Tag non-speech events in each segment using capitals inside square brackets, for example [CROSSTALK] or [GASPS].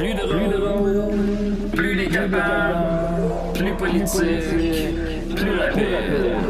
Plus drôle, plus décapable, plus politique, plus rapide.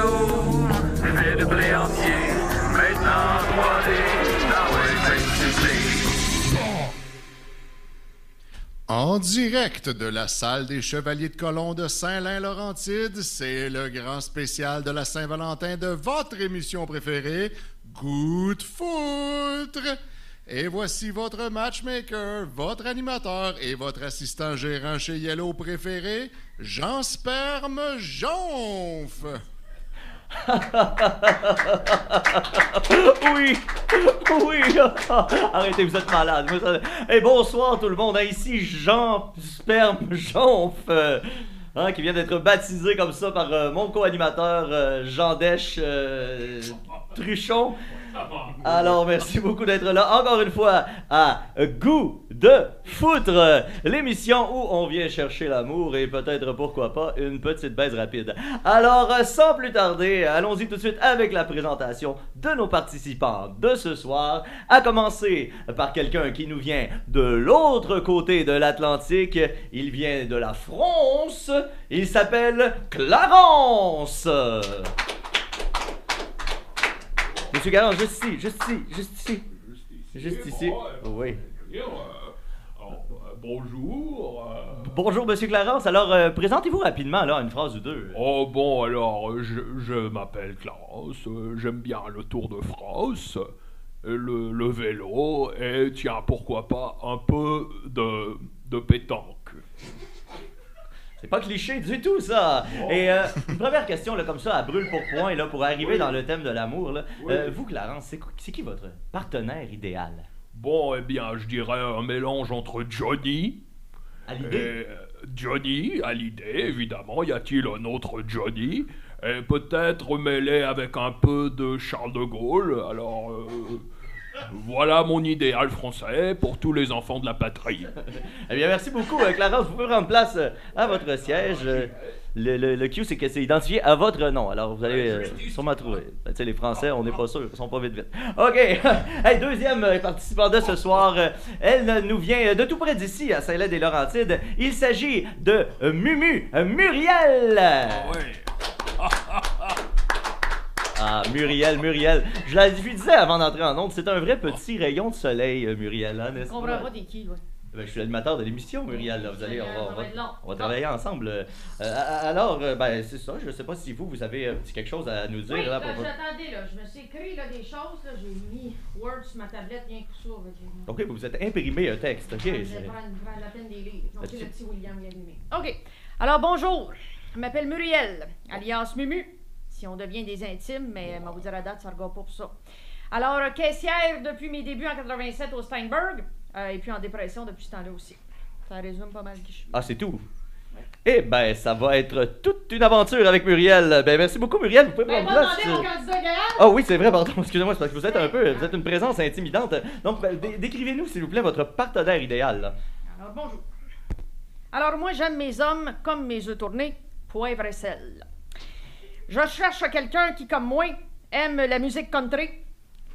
Une balado, fait de blé entier, maintenant 3D, dans ouais, c'est En direct de la salle des Chevaliers de Colomb de Saint-Lin-Laurentide, c'est le grand spécial de la Saint-Valentin de votre émission préférée, Coup de. Et voici votre matchmaker, votre animateur et votre assistant gérant chez Yellow préféré, Jean Sperme Jonf. Oui, oui. Arrêtez, vous êtes malade. Et bonsoir tout le monde. Ici Jean Sperme Jonf, euh, hein, qui vient d'être baptisé comme ça par euh, mon co-animateur euh, Jean euh, Truchon. [LAUGHS] Alors, merci beaucoup d'être là encore une fois à Goût de Foutre, l'émission où on vient chercher l'amour et peut-être, pourquoi pas, une petite baise rapide. Alors, sans plus tarder, allons-y tout de suite avec la présentation de nos participants de ce soir, à commencer par quelqu'un qui nous vient de l'autre côté de l'Atlantique. Il vient de la France. Il s'appelle Clarence. Monsieur Garand, juste ici, juste ici, juste ici. Juste ici. Oui. Bonjour. euh. Bonjour, Monsieur Clarence. Alors, euh, présentez-vous rapidement, là, une phrase ou deux. Oh bon, alors, je, je m'appelle Clarence, euh, j'aime bien le Tour de France, le, le vélo, et tiens, pourquoi pas un peu de, de pétanque. C'est pas cliché du tout, ça. Et euh, une première question, là, comme ça, à brûle pour point, là, pour arriver dans le thème de l'amour, là. Euh, vous, Clarence, c'est qui votre partenaire idéal? Bon, eh bien, je dirais un mélange entre Johnny À l'idée? euh, Johnny, à l'idée, évidemment, y a-t-il un autre Johnny? Et peut-être mêlé avec un peu de Charles de Gaulle, alors... euh, voilà mon idéal français pour tous les enfants de la patrie. Eh bien, merci beaucoup, euh, Clarence. Vous pouvez prendre place euh, à votre siège. Euh, Le, le, le Q, c'est que c'est identifié à votre nom. Alors, vous allez sûrement trouver. Ben, tu sais, les Français, on n'est pas sûr. Ils sont pas vite vite. OK. [LAUGHS] hey, deuxième participant de ce soir. elle nous vient de tout près d'ici, à Saint-Lay-des-Laurentides. Il s'agit de Mumu Muriel. Ah, [LAUGHS] Muriel, Muriel. Je la disais avant d'entrer en onde, c'est un vrai petit rayon de soleil, euh, Muriel, hein, n'est-ce Je comprends pas t'es qui, là. ben, je suis l'animateur de l'émission, Muriel. Là. Vous allez, on va, on on travailler ensemble. Euh, euh, alors, ben, c'est ça. Je sais pas si vous, vous avez euh, petit quelque chose à nous dire. Oui, là, pour- j'attendais, là. Je me suis écrit, là, des choses, là. J'ai mis Word sur ma tablette, rien que ça. Ok, vous vous êtes imprimé un texte. Ok. Je vais prendre, prendre la peine des livres. Donc, le petit William. OK. Alors, bonjour. Je m'appelle Muriel, alias Mumu. Si on devient des intimes, mais euh, ma vous dire à date, ça ne regarde pas pour ça. Alors, euh, caissière depuis mes débuts en 87 au Steinberg, euh, et puis en dépression depuis ce temps-là aussi. Ça résume pas mal qui je suis. Ah, c'est tout? Eh ben, ça va être toute une aventure avec Muriel. Ben, merci beaucoup, Muriel. Vous pouvez Ben, prendre pas place. Ah oui, c'est vrai, pardon, [LAUGHS] excusez-moi, c'est parce que vous êtes un peu, vous êtes une présence intimidante. Donc, ben, dé- décrivez-nous, s'il vous plaît, votre partenaire idéal. là. Alors, bonjour. Alors, moi, j'aime mes hommes comme mes œufs tournés, poivre et sel. Je cherche quelqu'un qui, comme moi, aime la musique country,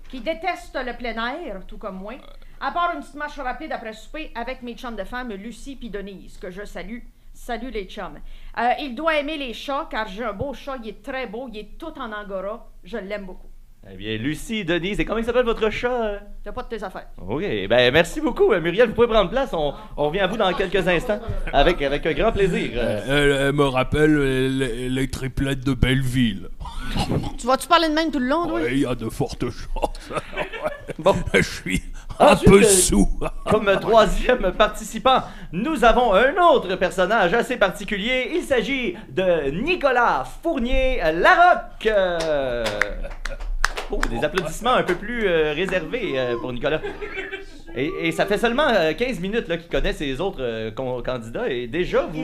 qui déteste le plein air, tout comme moi, à part une petite marche rapide après souper avec mes chums de femmes, Lucie puis Denise, que je salue. Salut les chums. Euh, il doit aimer les chats, car j'ai un beau chat, il est très beau, il est tout en angora, je l'aime beaucoup. Eh bien, Lucie, Denise, et comment il s'appelle votre chat? T'as pas de tes affaires. Ok, ben merci beaucoup, euh, Muriel. Vous pouvez prendre place. On, on revient à vous dans quelques instants. Avec, avec un grand plaisir. euh. Elle, elle me rappelle les, les triplettes de Belleville. [LAUGHS] Tu vas-tu parler de même tout le long, toi? Ouais, Il y a de fortes chances. [LAUGHS] Bon. Je suis un Ensuite, peu euh, sous. Comme [LAUGHS] troisième participant, nous avons un autre personnage assez particulier. Il s'agit de Nicolas Fournier Larocque. Oh, des applaudissements un peu plus euh, réservés euh, pour Nicolas. Et, et ça fait seulement euh, 15 minutes là, qu'il connaît ses autres euh, con- candidats et déjà, vous,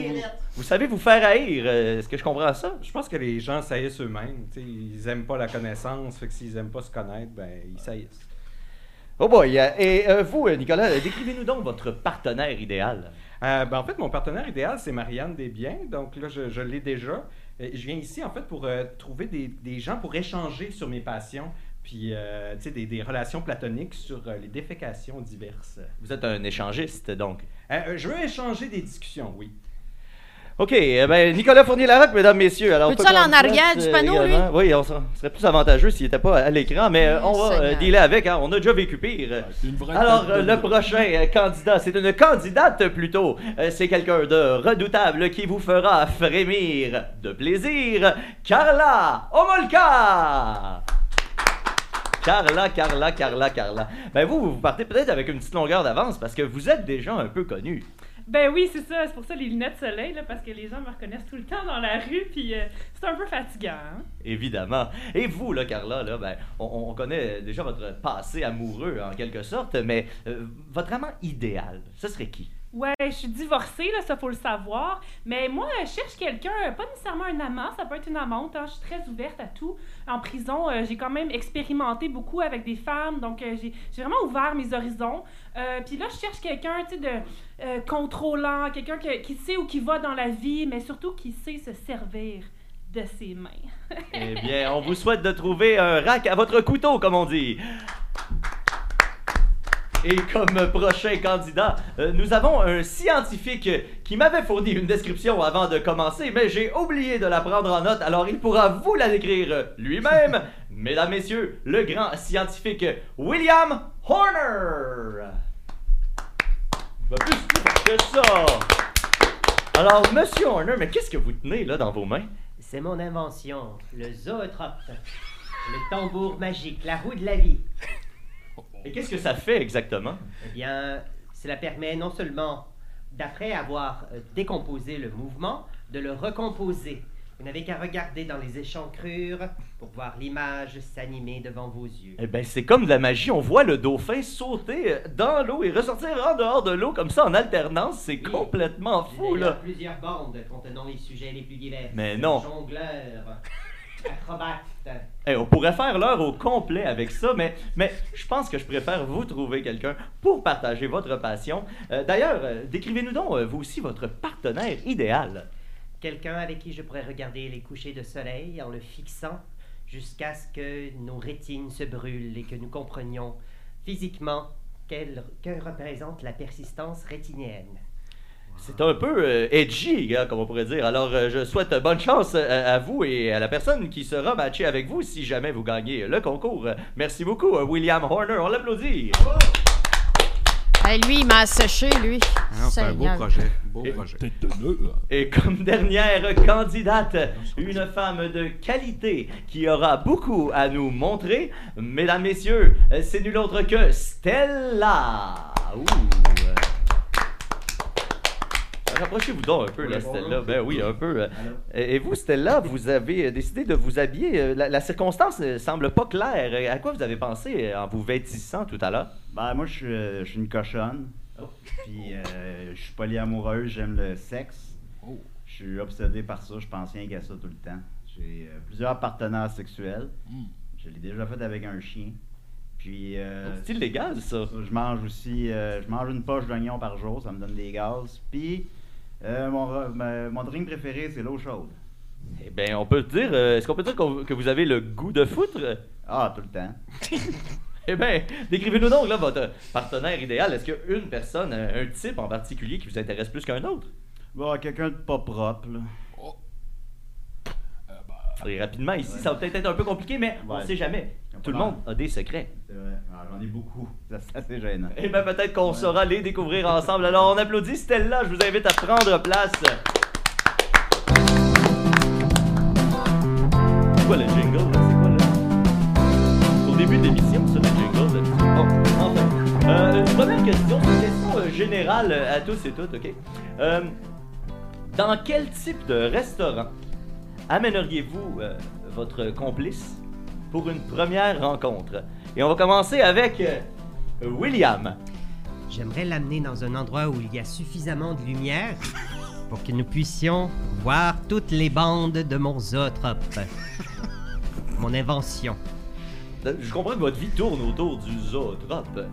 vous savez vous faire haïr. Euh, Est-ce que je comprends ça? Je pense que les gens saillissent eux-mêmes. Ils aiment pas la connaissance, fait que s'ils aiment pas se connaître, ben ils saillissent. Oh boy! Et euh, vous, Nicolas, décrivez-nous donc votre partenaire idéal. Euh, ben, en fait, mon partenaire idéal, c'est Marianne Desbiens. Donc là, je, je l'ai déjà. Euh, Je viens ici, en fait, pour euh, trouver des, des gens pour échanger sur mes passions, puis euh, tu sais, des, des relations platoniques sur les défécations diverses. Vous êtes un échangiste, donc. Je veux échanger des discussions, oui. OK, eh ben, Nicolas Fournier-Larocque, mesdames, messieurs. Alors, on Peux-tu aller en arrière place, du panneau, lui? Oui, on serait plus avantageux s'il n'était pas à l'écran, mais euh, on va euh, dealer avec, hein, on a déjà vécu pire. C'est une vraie Alors, euh, le prochain euh, candidat, c'est une candidate plutôt. Euh, c'est quelqu'un de redoutable qui vous fera frémir de plaisir. Carla Omolka! Carla, Carla, Carla, Carla. Ben vous, vous partez peut-être avec une petite longueur d'avance parce que vous êtes déjà un peu connu. Ben oui, c'est ça. C'est pour ça les lunettes soleil, là, parce que les gens me reconnaissent tout le temps dans la rue, puis euh, c'est un peu fatigant. hein. Évidemment. Et vous, là, Carla, là, ben, on, on connaît déjà votre passé amoureux, en quelque sorte, mais euh, votre amant idéal, ce serait qui? Ouais, je suis divorcée, là, ça faut le savoir. Mais moi, je cherche quelqu'un, pas nécessairement un amant, ça peut être une amante. hein, Je suis très ouverte à tout. En prison, euh, j'ai quand même expérimenté beaucoup avec des femmes, donc euh, j'ai vraiment ouvert mes horizons. Euh, Puis là, je cherche quelqu'un, tu sais, de contrôlant, quelqu'un que- qui sait où qui va dans la vie, mais surtout qui sait se servir de ses mains. [LAUGHS] Eh bien, on vous souhaite de trouver un rack à votre couteau, comme on dit. Et comme prochain candidat, euh, nous avons un scientifique qui m'avait fourni une description avant de commencer, mais j'ai oublié de la prendre en note, alors il pourra vous la décrire lui-même. [LAUGHS] Mesdames, Messieurs, le grand scientifique William Horner. Pas plus que ça. Alors, Monsieur Horner, mais qu'est-ce que vous tenez là dans vos mains? C'est mon invention, le zootrope. Le tambour magique, la roue de la vie. Et qu'est-ce que ça fait exactement? Eh bien, cela permet non seulement, d'après avoir euh, décomposé le mouvement, de le recomposer. Vous n'avez qu'à regarder dans les échancrures pour voir l'image s'animer devant vos yeux. Eh ben, c'est comme de la magie. On voit le dauphin sauter euh, dans l'eau et ressortir en dehors de l'eau comme ça en alternance. C'est Oui. complètement fou, là. plusieurs bandes contenant les sujets les plus divers. Mais non. Jongleur, acrobate. On pourrait faire l'heure au complet avec ça, mais, mais je pense que je préfère vous trouver quelqu'un pour partager votre passion. Euh, D'ailleurs, euh, décrivez-nous donc, euh, vous aussi, votre partenaire idéal. Quelqu'un avec qui je pourrais regarder les couchers de soleil en le fixant jusqu'à ce que nos rétines se brûlent et que nous comprenions physiquement que représente la persistance rétinienne. C'est un peu euh, edgy, gars, comme on pourrait dire. Alors, euh, je souhaite bonne chance euh, à vous et à la personne qui sera matchée avec vous si jamais vous gagnez le concours. Merci beaucoup, William Horner. On l'applaudit. Hey, lui, il m'a asséché, lui. Ah, c'est un beau projet. Beau Et- projet. Hein. Et comme dernière candidate, une femme de qualité qui aura beaucoup à nous montrer. Mesdames, messieurs, c'est nul autre que Stella. Ouh. Rapprochez-vous donc un peu, là, Stella. Ben oui, un peu. Et et vous, Stella, vous avez décidé de vous habiller. euh, La, la circonstance ne semble pas claire. À quoi vous avez pensé euh, en vous vêtissant tout à l'heure? Ben, moi, je suis, euh, une cochonne. Puis, euh, je suis polyamoureuse, j'aime le sexe. Je suis obsédé par ça, je pense rien qu'à ça tout le temps. J'ai euh, plusieurs partenaires sexuels. Je l'ai déjà fait avec un chien. Puis, euh, C'est illégal, ça. je mange aussi, euh, je mange une poche d'oignon par jour, ça me donne des gaz. Puis, euh, mon, ma- mon drink préféré, c'est l'eau chaude. Eh bien, on peut dire. euh, Est-ce qu'on peut dire qu'on- que vous avez le goût de foutre? Ah, tout le temps. [LAUGHS] Eh bien, décrivez-nous donc là, votre partenaire idéal. Est-ce qu'il y a une personne, un, un type en particulier qui vous intéresse plus qu'un autre? Bon, quelqu'un de pas propre, là. Et rapidement, ici, ça va peut-être être un peu compliqué, mais on ne sait jamais. Tout le monde a des secrets. C'est vrai. Ah, J'en ai beaucoup. [LAUGHS] Ça, C'est assez gênant. Eh bien, peut-être qu'on saura les découvrir ensemble. Alors, on applaudit Stella. Je vous invite à prendre place. C'est quoi le jingle, là? C'est quoi? C'est au début de l'émission, ça, le jingle. là. Oh. première question, c'est une question euh, générale euh, à tous et toutes, ok? Euh, dans quel type de restaurant amèneriez-vous euh, votre complice pour une première rencontre? Et on va commencer avec euh, William. J'aimerais l'amener dans un endroit où il y a suffisamment de lumière pour que nous puissions voir toutes les bandes de mon zootrope. Mon invention. Euh, Je comprends que votre vie tourne autour du zootrope.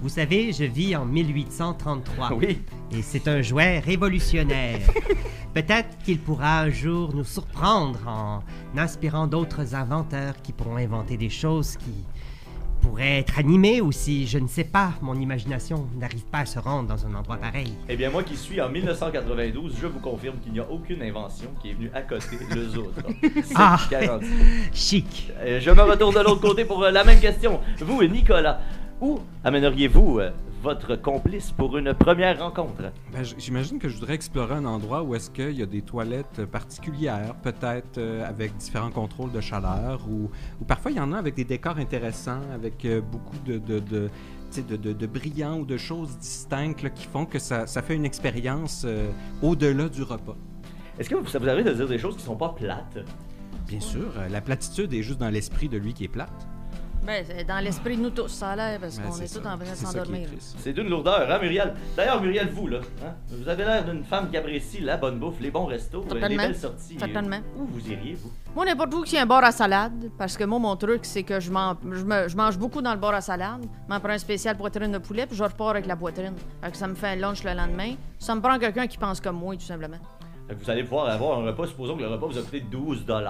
Vous savez, je vis en 1833. Oui. Et c'est un jouet révolutionnaire. [LAUGHS] Peut-être qu'il pourra un jour nous surprendre en inspirant d'autres inventeurs qui pourront inventer des choses qui pourraient être animées ou si, je ne sais pas, mon imagination n'arrive pas à se rendre dans un endroit pareil. Eh bien, moi qui suis en 1992, je vous confirme qu'il n'y a aucune invention qui est venue à côté zootrope. [LAUGHS] C'est Ah. garanti. Chic. Euh, Je me retourne de l'autre côté pour euh, la même question. Vous, Nicolas, où amèneriez-vous euh, votre complice pour une première rencontre? Ben, J'imagine que je voudrais explorer un endroit où est-ce qu'il y a des toilettes particulières, peut-être euh, avec différents contrôles de chaleur, ou, ou parfois il y en a avec des décors intéressants, avec euh, beaucoup de, de, de, tu sais, de, de- de brillants ou de choses distinctes là, qui font que ça, ça fait une expérience euh, au-delà du repas. Est-ce que vous- ça vous arrive de dire des choses qui sont pas plates? Bien sûr, la platitude est juste dans l'esprit de lui qui est plate. Ben, c'est dans l'esprit de nous tous, ça a l'air, parce Ben, qu'on est tous en train de qui s'endormir. C'est d'une lourdeur, hein, Muriel? D'ailleurs, Muriel, vous, là, hein, vous avez l'air d'une femme qui apprécie la bonne bouffe, les bons restos, euh, les belles sorties. Certainement. Où vous iriez, vous? Moi, n'importe où qu'il y ait un bar à salade, parce que moi, mon truc, c'est que je, mange beaucoup dans le bar à salade. M'en prends un spécial poitrine de poulet, puis je repars avec la poitrine. Fait que ça me fait un lunch le lendemain. Ça me prend quelqu'un qui pense comme moi, tout simplement. Vous allez pouvoir avoir un repas, supposons que le repas vous a coûté 12 Ben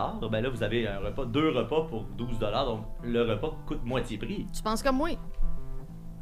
là, vous avez un repas, deux repas pour 12 donc le repas coûte moitié prix. Tu penses comme moi?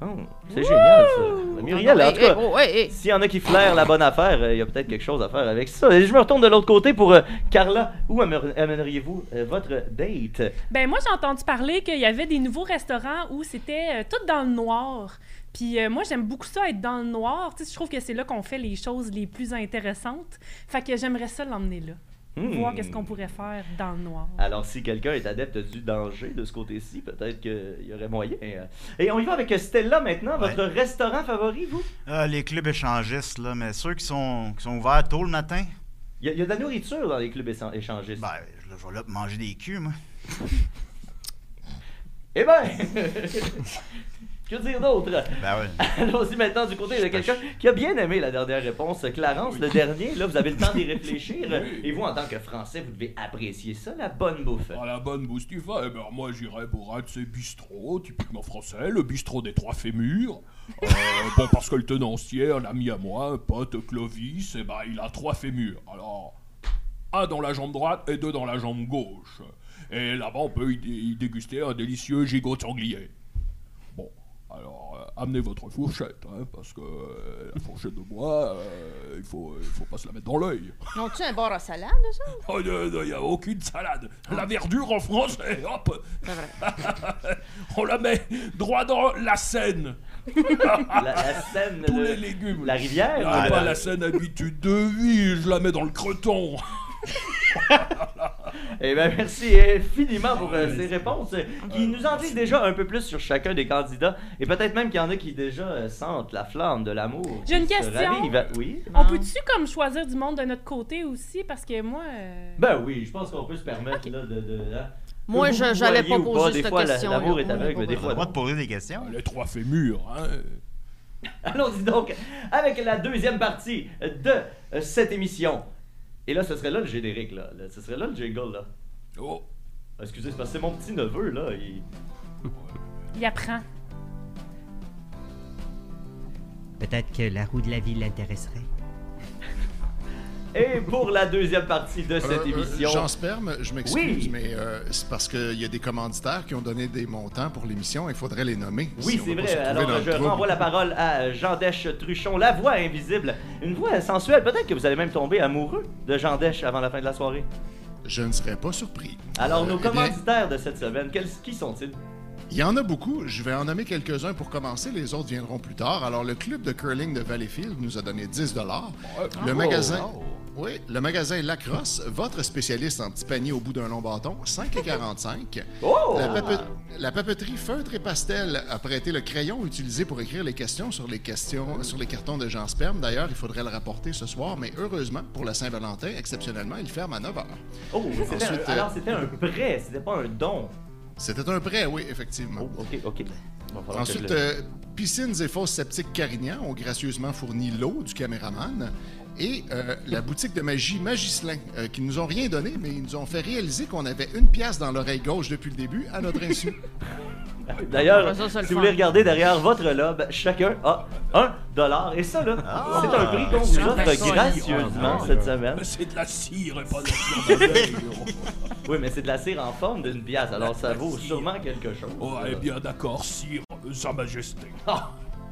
Oh, c'est génial, ça. Muriel, en tout cas, hey, oh, hey, hey. s'il y en a qui flairent la bonne affaire, euh, il y a peut-être quelque chose à faire avec ça. Et je me retourne de l'autre côté pour euh, Carla. Où amè- amèneriez-vous euh, votre date? Ben moi j'ai entendu parler qu'il y avait des nouveaux restaurants où c'était euh, tout dans le noir. Puis euh, moi j'aime beaucoup ça être dans le noir. Tu sais, je trouve que c'est là qu'on fait les choses les plus intéressantes. Fait que j'aimerais ça l'emmener là. Hmm. Voir qu'est-ce qu'on pourrait faire dans le noir. Alors, si quelqu'un est adepte du danger de ce côté-ci, peut-être qu'il y aurait moyen. euh. Et on y va avec Stella maintenant. Ouais. Votre restaurant favori, vous? Ah, les clubs échangistes, là, mais ceux qui sont, qui sont ouverts tôt le matin, Il y, a- il y a de la nourriture dans les clubs échan- échangistes. ben, je, je vais là pour manger des culs, moi. Eh ben! [LAUGHS] que dire d'autre? Ben ouais. [LAUGHS] Allons-y maintenant du côté de quelqu'un qui a bien aimé la dernière réponse. Clarence, le dernier, là, vous avez le temps d'y [LAUGHS] réfléchir. Et vous, en tant que Français, vous devez apprécier ça, la bonne bouffe. À la bonne Boustifа, eh ben, moi j'irais pour un de ces bistrots, typiquement français, le bistrot des trois fémurs. [LAUGHS] Euh, bon, parce que le tenancier, un ami à moi, un pote Clovis, eh ben, il a trois fémurs. Alors, un dans la jambe droite et deux dans la jambe gauche. Et là-bas, on peut y, dé- y déguster un délicieux gigot de sanglier. Alors, euh, amenez votre fourchette, hein, parce que euh, la fourchette de bois, euh, il faut, il faut pas se la mettre dans l'œil. Non-tu un bar à salade, ça? Oh, il n'y a aucune salade. La verdure en français, hop, C'est vrai. [LAUGHS] on la met droit dans la Seine. La, la scène Tous de les légumes. la rivière. Ah, ou pas de- la Seine habitude de vie, je la mets dans le creton. [LAUGHS] Eh bien, merci infiniment pour euh, ces réponses euh, qui nous en disent déjà un peu plus sur chacun des candidats et peut-être même qu'il y en a qui déjà euh, sentent la flamme de l'amour. J'ai une qui se question. ravive. Oui? On Non. peut-tu comme choisir du monde de notre côté aussi? Parce que moi. euh, Ben oui, je pense qu'on peut se permettre là, de... de hein. Moi, Que je vous j'allais voyez pas ou poser des cette fois, la- question. L'amour est aveugle, des On a fois. le droit de poser des questions. Les trois fémurs, hein. Allons-y donc avec la deuxième partie de euh, cette émission. Et là, ce serait là le générique, là. Là, Ce serait là le jingle, là. Oh, Excusez, c'est parce que c'est mon petit neveu, là. il- Il apprend. Peut-être que la roue de la vie l'intéresserait. Et pour la deuxième partie de cette Euh, euh, émission. Jean Sperme, je m'excuse, Oui. mais euh, c'est parce qu'il y a des commanditaires qui ont donné des montants pour l'émission. Il faudrait les nommer. Oui, si c'est vrai. Alors, je renvoie la parole à Jean Dèche Truchon, la voix invisible. Une voix sensuelle. Peut-être que vous allez même tomber amoureux de Jean Dèche avant la fin de la soirée. Je ne serais pas surpris. Alors, Euh, nos eh bien, commanditaires de cette semaine, quels, qui sont-ils? Il y en a beaucoup. Je vais en nommer quelques-uns pour commencer. Les autres viendront plus tard. Alors, le club de curling de Valleyfield nous a donné 10 Le Oh, magasin. Oui, le magasin Lacrosse, votre spécialiste en petits paniers au bout d'un long bâton, 5,45. [LAUGHS] Oh! La, pape- la papeterie Feutre et Pastel a prêté le crayon utilisé pour écrire les questions sur les questions sur les cartons de Jean Sperme. D'ailleurs, il faudrait le rapporter ce soir, mais heureusement, pour la Saint-Valentin, exceptionnellement, il ferme à 9 h. Oh, c'était un- Ensuite, euh, alors c'était un prêt, c'était pas un don. C'était un prêt, oui, effectivement. Oh, ok, ok. Ensuite, le- euh, Piscines et fosses sceptiques Carignan ont gracieusement fourni l'eau du caméraman. Et euh, la boutique de magie Magislin, euh, qui nous ont rien donné, mais ils nous ont fait réaliser qu'on avait une pièce dans l'oreille gauche depuis le début, à notre insu. [LAUGHS] D'ailleurs, si vous voulez regarder derrière votre lobe, chacun a un dollar. Et ça, là, Ah. c'est un prix qu'on vous offre gracieusement cette semaine. Mais c'est de la cire et pas de la cire. [LAUGHS] Oui, mais c'est de la cire en forme d'une pièce, alors ça vaut sûrement quelque chose. Ouais, bien d'accord, sire, Sa Majesté.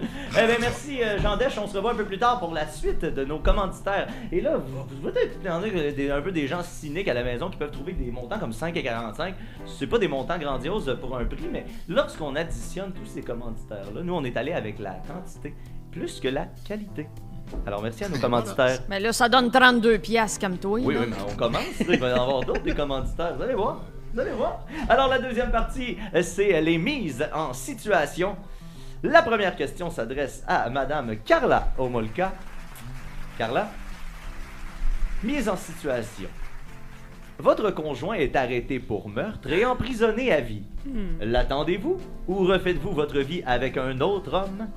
Eh bien, merci euh, Jean Dèche. On se revoit un peu plus tard pour la suite de nos commanditaires. Et là, vous, vous peut-être un peu des gens cyniques à la maison qui peuvent trouver des montants comme 5 et 45. C'est pas des montants grandioses pour un prix, mais lorsqu'on additionne tous ces commanditaires-là, nous, on est allé avec la quantité plus que la qualité. Alors, merci à nos [LAUGHS] commanditaires. Mais là, ça donne 32 piastres, comme toi. Oui, là. oui, mais on commence. Il va y en avoir d'autres des commanditaires. Vous allez voir. Vous allez voir. Alors, la deuxième partie, euh, c'est les mises en situation. La première question s'adresse à Madame Carla Omolka. Carla, mise en situation. Votre conjoint est arrêté pour meurtre et emprisonné à vie. L'attendez-vous ou refaites-vous votre vie avec un autre homme?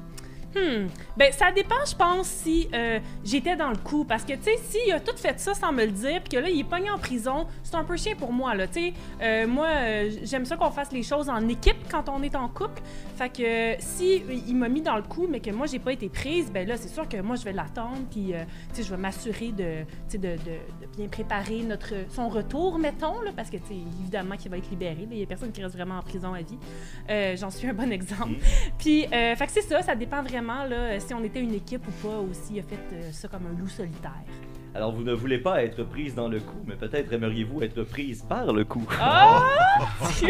Hmm. Ben, ça dépend, je pense, si euh, j'étais dans le coup. Parce que, tu sais, s'il a tout fait ça sans me le dire, puis que là, il est pogné en prison, c'est un peu chien pour moi, là. Tu sais, Euh, moi, euh, j'aime ça qu'on fasse les choses en équipe quand on est en couple. Fait que si il m'a mis dans le coup, mais que moi, j'ai pas été prise, ben là, c'est sûr que moi, je vais l'attendre, puis, tu sais, je vais m'assurer de, de, de- de bien préparer notre, son retour, mettons, là, parce que, tu sais, évidemment qu'il va être libéré. Il y a personne qui reste vraiment en prison à vie. J'en suis un bon exemple. Puis, euh, fait que c'est ça, ça dépend vraiment là, si on était une équipe ou pas, s'il a fait euh, ça comme un loup solitaire. Alors, vous ne voulez pas être prise dans le coup, mais peut-être aimeriez-vous être prise par le coup. Ah! [LAUGHS] [LAUGHS] c'est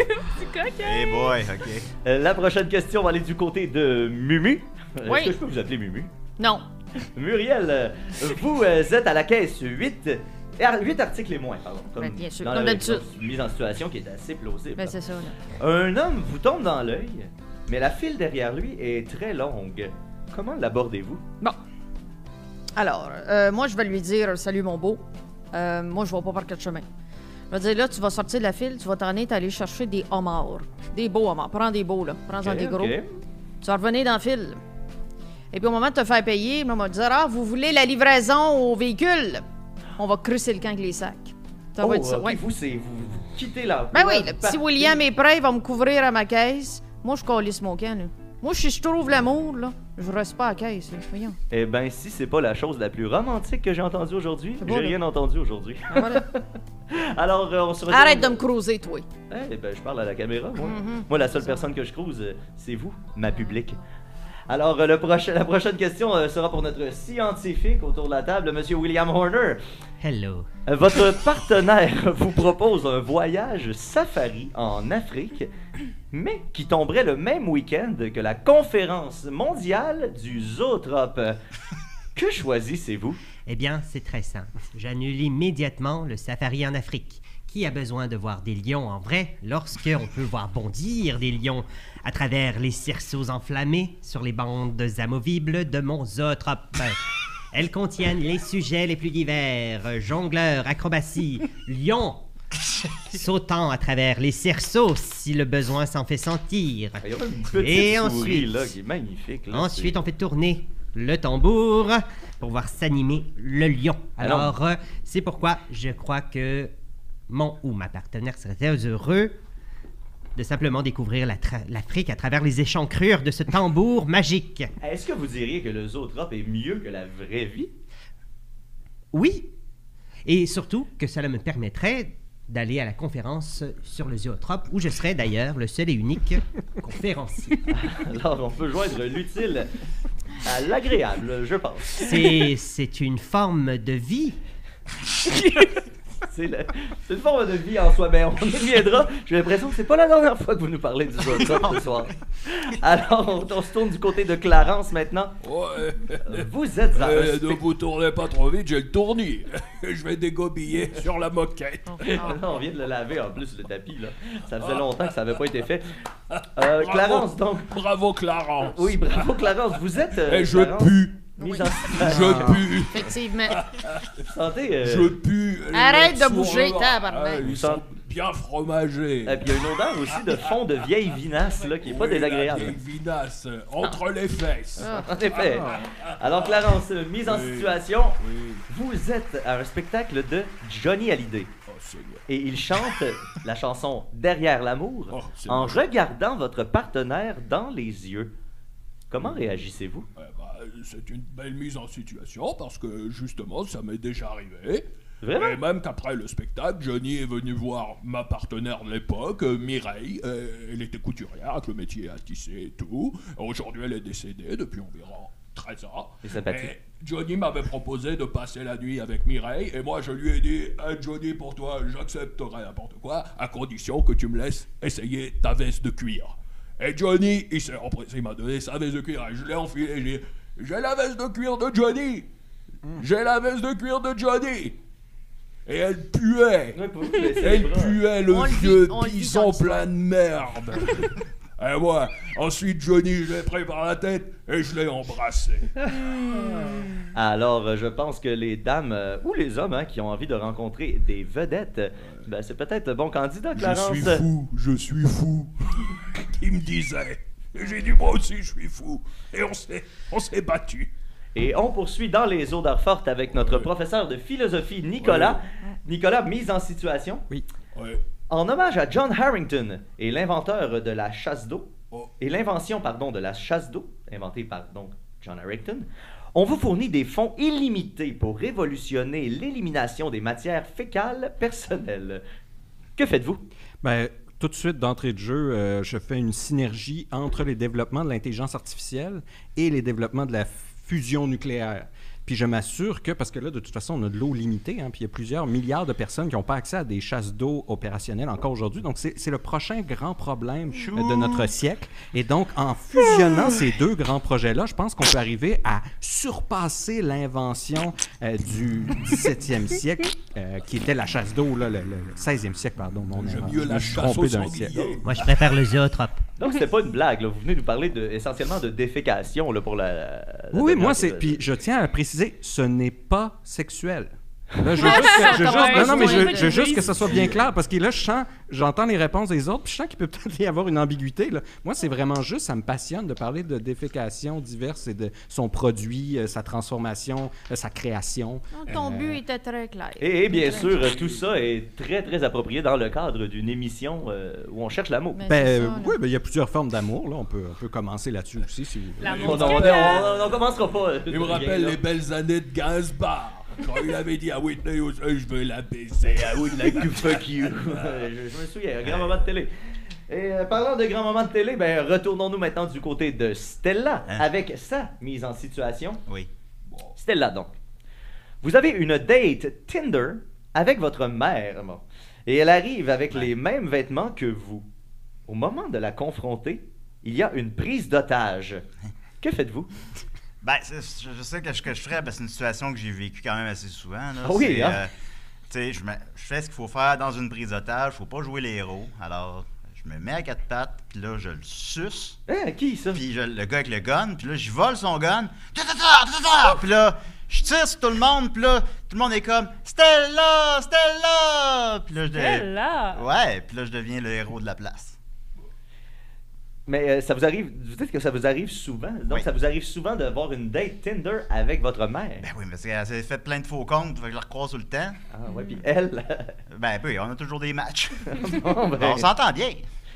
coquin! Hey boy, ok. Euh, La prochaine question va aller du côté de Mumu. Est-ce Oui. que je peux vous appeler Mumu? Non. [LAUGHS] Muriel, euh, vous euh, êtes à la caisse 8. 8 articles et moins, pardon. Ben, bien sûr, dans comme la- d'habitude. mise en situation qui est assez plausible. Ben, c'est ça, là. Un homme vous tombe dans l'œil, mais la file derrière lui est très longue. Comment l'abordez-vous? Bon. Alors, euh, moi, je vais lui dire Salut, mon beau. Euh, moi, je vais pas par quatre chemins. Je vais dire Là, tu vas sortir de la file, tu vas t'en aller chercher des homards. Des beaux homards. Prends des beaux, là. Prends-en des gros. Tu vas revenir dans la file. Et puis, au moment de te faire payer, on va dire Ah, vous voulez la livraison au véhicule On va crusser le camp avec les sacs. Ça Oh, va être ça. ouais. vous, c'est vous, vous quittez l'emploi. Ben oui, le petit. William est prêt, il va me couvrir à ma caisse. Moi, je calisse mon camp, là. Moi, si je trouve l'amour, là, je reste pas à la caisse, là. Voyons. Eh ben, si c'est pas la chose la plus romantique que j'ai entendue aujourd'hui, j'ai rien entendu aujourd'hui. Voilà. [LAUGHS] Alors, euh, on se retrouve... Arrête de me creuser, toi. Eh ben, je parle à la caméra, moi. Mhm. Moi, la seule personne que je crouse, euh, c'est vous, ma public. Alors, euh, le la prochaine question euh, sera pour notre scientifique autour de la table, Monsieur William Horner. Hello. Euh, Votre [LAUGHS] partenaire vous propose un voyage safari en Afrique, mais qui tomberait le même week-end que la conférence mondiale du zootrope. [LAUGHS] Que choisissez-vous? Eh bien, c'est très simple. J'annule immédiatement le safari en Afrique. Qui a besoin de voir des lions en vrai lorsque on peut voir bondir des lions? À travers les cerceaux enflammés sur les bandes amovibles de mon zootrope? [LAUGHS] Elles contiennent les sujets les plus divers jongleurs, acrobatie, lions, [LAUGHS] sautant à travers les cerceaux si le besoin s'en fait sentir. Il y a même une petite Et souris, ensuite, là, qui est magnifique. là, Ensuite, on fait tourner le tambour pour voir s'animer le lion. Alors- Alors, euh, c'est pourquoi je crois que mon ou ma partenaire serait très heureux de simplement découvrir la l'Afrique à travers les échancrures de ce tambour magique. Est-ce que vous diriez que le zootrope est mieux que la vraie vie? Oui, et surtout que cela me permettrait d'aller à la conférence sur le zootrope, où je serais d'ailleurs le seul et unique [LAUGHS] conférencier. Alors, on peut joindre l'utile à l'agréable, je pense. C'est une forme de vie. [LAUGHS] c'est le- c'est une forme de vie en soi. Mais on y reviendra. J'ai l'impression que c'est pas la dernière fois que vous nous parlez du Zootop [LAUGHS] ce soir. Alors, on, on se tourne du côté de Clarence maintenant. Ouais. Vous êtes à Euh, ne vous tournez pas trop vite, j'ai le tournis. [LAUGHS] Je vais dégobiller sur la moquette. Ah, on vient de le laver en plus, le tapis. Là. Ça faisait longtemps que ça n'avait pas été fait. Euh, Clarence, donc. Bravo, Clarence. Oui, bravo, Clarence. Vous êtes. euh, Et je Clarence, pue. Mise en [LAUGHS] Je pue. Effectivement. Vous sentez. euh, Je pue. Arrête de bouger, tabarnak. Ah, Ils sont bien fromagés. Et puis il y a une odeur aussi de fond de vieille vinasse là, qui est pas Oui, la désagréable. vieille vinasse euh, entre les fesses. Ah. En effet. Alors Clarence, euh, mise en Oui. situation, Oui. vous êtes à un spectacle de Johnny Hallyday. Oh, Seigneur. Et il chante la chanson Derrière l'amour Oh, c'est en regardant votre partenaire dans les yeux. Comment réagissez-vous? C'est une belle mise en situation parce que justement ça m'est déjà arrivé. Vraiment? Et même qu'après le spectacle, Johnny est venu voir ma partenaire de l'époque, euh, Mireille. Euh, elle était couturière avec le métier à tisser et tout. Aujourd'hui, elle est décédée depuis environ 13 ans. C'est sympathique. Et Johnny m'avait proposé de passer la nuit avec Mireille et moi je lui ai dit Hey, Johnny, pour toi, j'accepterai n'importe quoi à condition que tu me laisses essayer ta veste de cuir. Et Johnny, il s'est empressé, il m'a donné sa veste de cuir et je l'ai enfilée. J'ai J'ai la veste de cuir de Johnny J'ai la veste de cuir de Johnny Et elle puait Elle puait le vieux l'histoire. plein de merde [LAUGHS] Et moi, ensuite Johnny, je l'ai pris par la tête et je l'ai embrassé. [LAUGHS] Alors, euh, je pense que les dames euh, ou les hommes hein, qui ont envie de rencontrer des vedettes, ben, c'est peut-être le bon candidat, Je Clarence. suis fou, je suis fou. [LAUGHS] Il me disait? Et j'ai dit moi aussi je suis fou. Et on s'est, on s'est battu. Et on poursuit dans les odeurs fortes avec notre professeur de philosophie, Nicolas. Nicolas, mise en situation. Oui. Ouais. En hommage à John Harrington et l'inventeur de la chasse d'eau, Oh. et l'invention, pardon, de la chasse d'eau, inventée par donc John Harrington, on vous fournit des fonds illimités pour révolutionner l'élimination des matières fécales personnelles. Que faites-vous? Ben, tout de suite, d'entrée de jeu, euh, je fais une synergie entre les développements de l'intelligence artificielle et les développements de la fusion nucléaire. Puis je m'assure que, parce que là, de toute façon, on a de l'eau limitée, hein, puis il y a plusieurs milliards de personnes qui n'ont pas accès à des chasses d'eau opérationnelles encore aujourd'hui. Donc, c'est c'est le prochain grand problème euh, de notre siècle. Et donc, en fusionnant ces deux grands projets-là, je pense qu'on peut arriver à surpasser l'invention euh, du 17e [LAUGHS] siècle, euh, qui était la chasse d'eau, là, le, le 16e siècle, pardon. mon erreur. mieux Je la chasse trompé au d'un siècle. sanglier. Moi, je préfère le zootrope. Donc, c'était pas une blague, là. Vous venez nous parler de, essentiellement de défécation là, pour la. la Oui, moi, c'est. Puis je tiens à préciser, ce n'est pas sexuel. Là, je veux juste, que, je veux [LAUGHS] juste- Ouais, non, non, mais je je, veux juste que ça soit bien clair parce que là, je sens, j'entends les réponses des autres, puis je sens qu'il peut [LAUGHS] peut-être y avoir une ambiguïté. Là. Moi, c'est vraiment juste, ça me passionne de parler de défécation diverses et de son produit, euh, sa transformation, euh, sa création. Non, Ton but était très clair. Et, et bien Très sûr, clair. tout ça est très, très approprié dans le cadre d'une émission euh, où on cherche l'amour. Ben, euh, ça, oui, ben, il y a plusieurs formes d'amour. Là. On, peut, on peut commencer là-dessus aussi. Si. L'amour On on- on- on- commencera pas. euh, Il me rappelle les belles années de Gainsbourg. Quand il avait dit à Whitney Houston, je veux la baiser. Ah la Like fuck you. [LAUGHS] je, je me souviens, un grand moment de télé. Et euh, parlant de grand moment de télé, ben, retournons-nous maintenant du côté de Stella Hein? avec sa mise en situation. Oui. Stella, donc. Vous avez une date Tinder avec votre mère, bon. et elle arrive avec les mêmes vêtements que vous. Au moment de la confronter, il y a une prise d'otage. [LAUGHS] Que faites-vous? Ben, je, je sais que ce que je ferais, que c'est une situation que j'ai vécue quand même assez souvent. Là, Ah oui, C'est, hein? euh, tu sais, je, me- je fais ce qu'il faut faire dans une prise d'otage. faut pas jouer les héros. Alors, je me mets à quatre pattes, puis là, je le suce. Hein, qui ça? Puis je- le gars avec le gun, puis là, je vole son gun. Puis là, je tire sur tout le monde, puis là, tout le monde est comme Stella, Stella. Puis là, je là! Ouais, puis là, je deviens le héros de la place. Mais euh, ça vous arrive, vous dites que ça vous arrive souvent. Donc Oui. ça vous arrive souvent de voir une date Tinder avec votre mère. Ben oui, parce qu'elle s'est fait plein de faux comptes, fait que je la recroise tout le temps. Ah ouais, puis elle. [LAUGHS] Ben oui, on a toujours des matchs. [LAUGHS] bon, ben, on s'entend bien.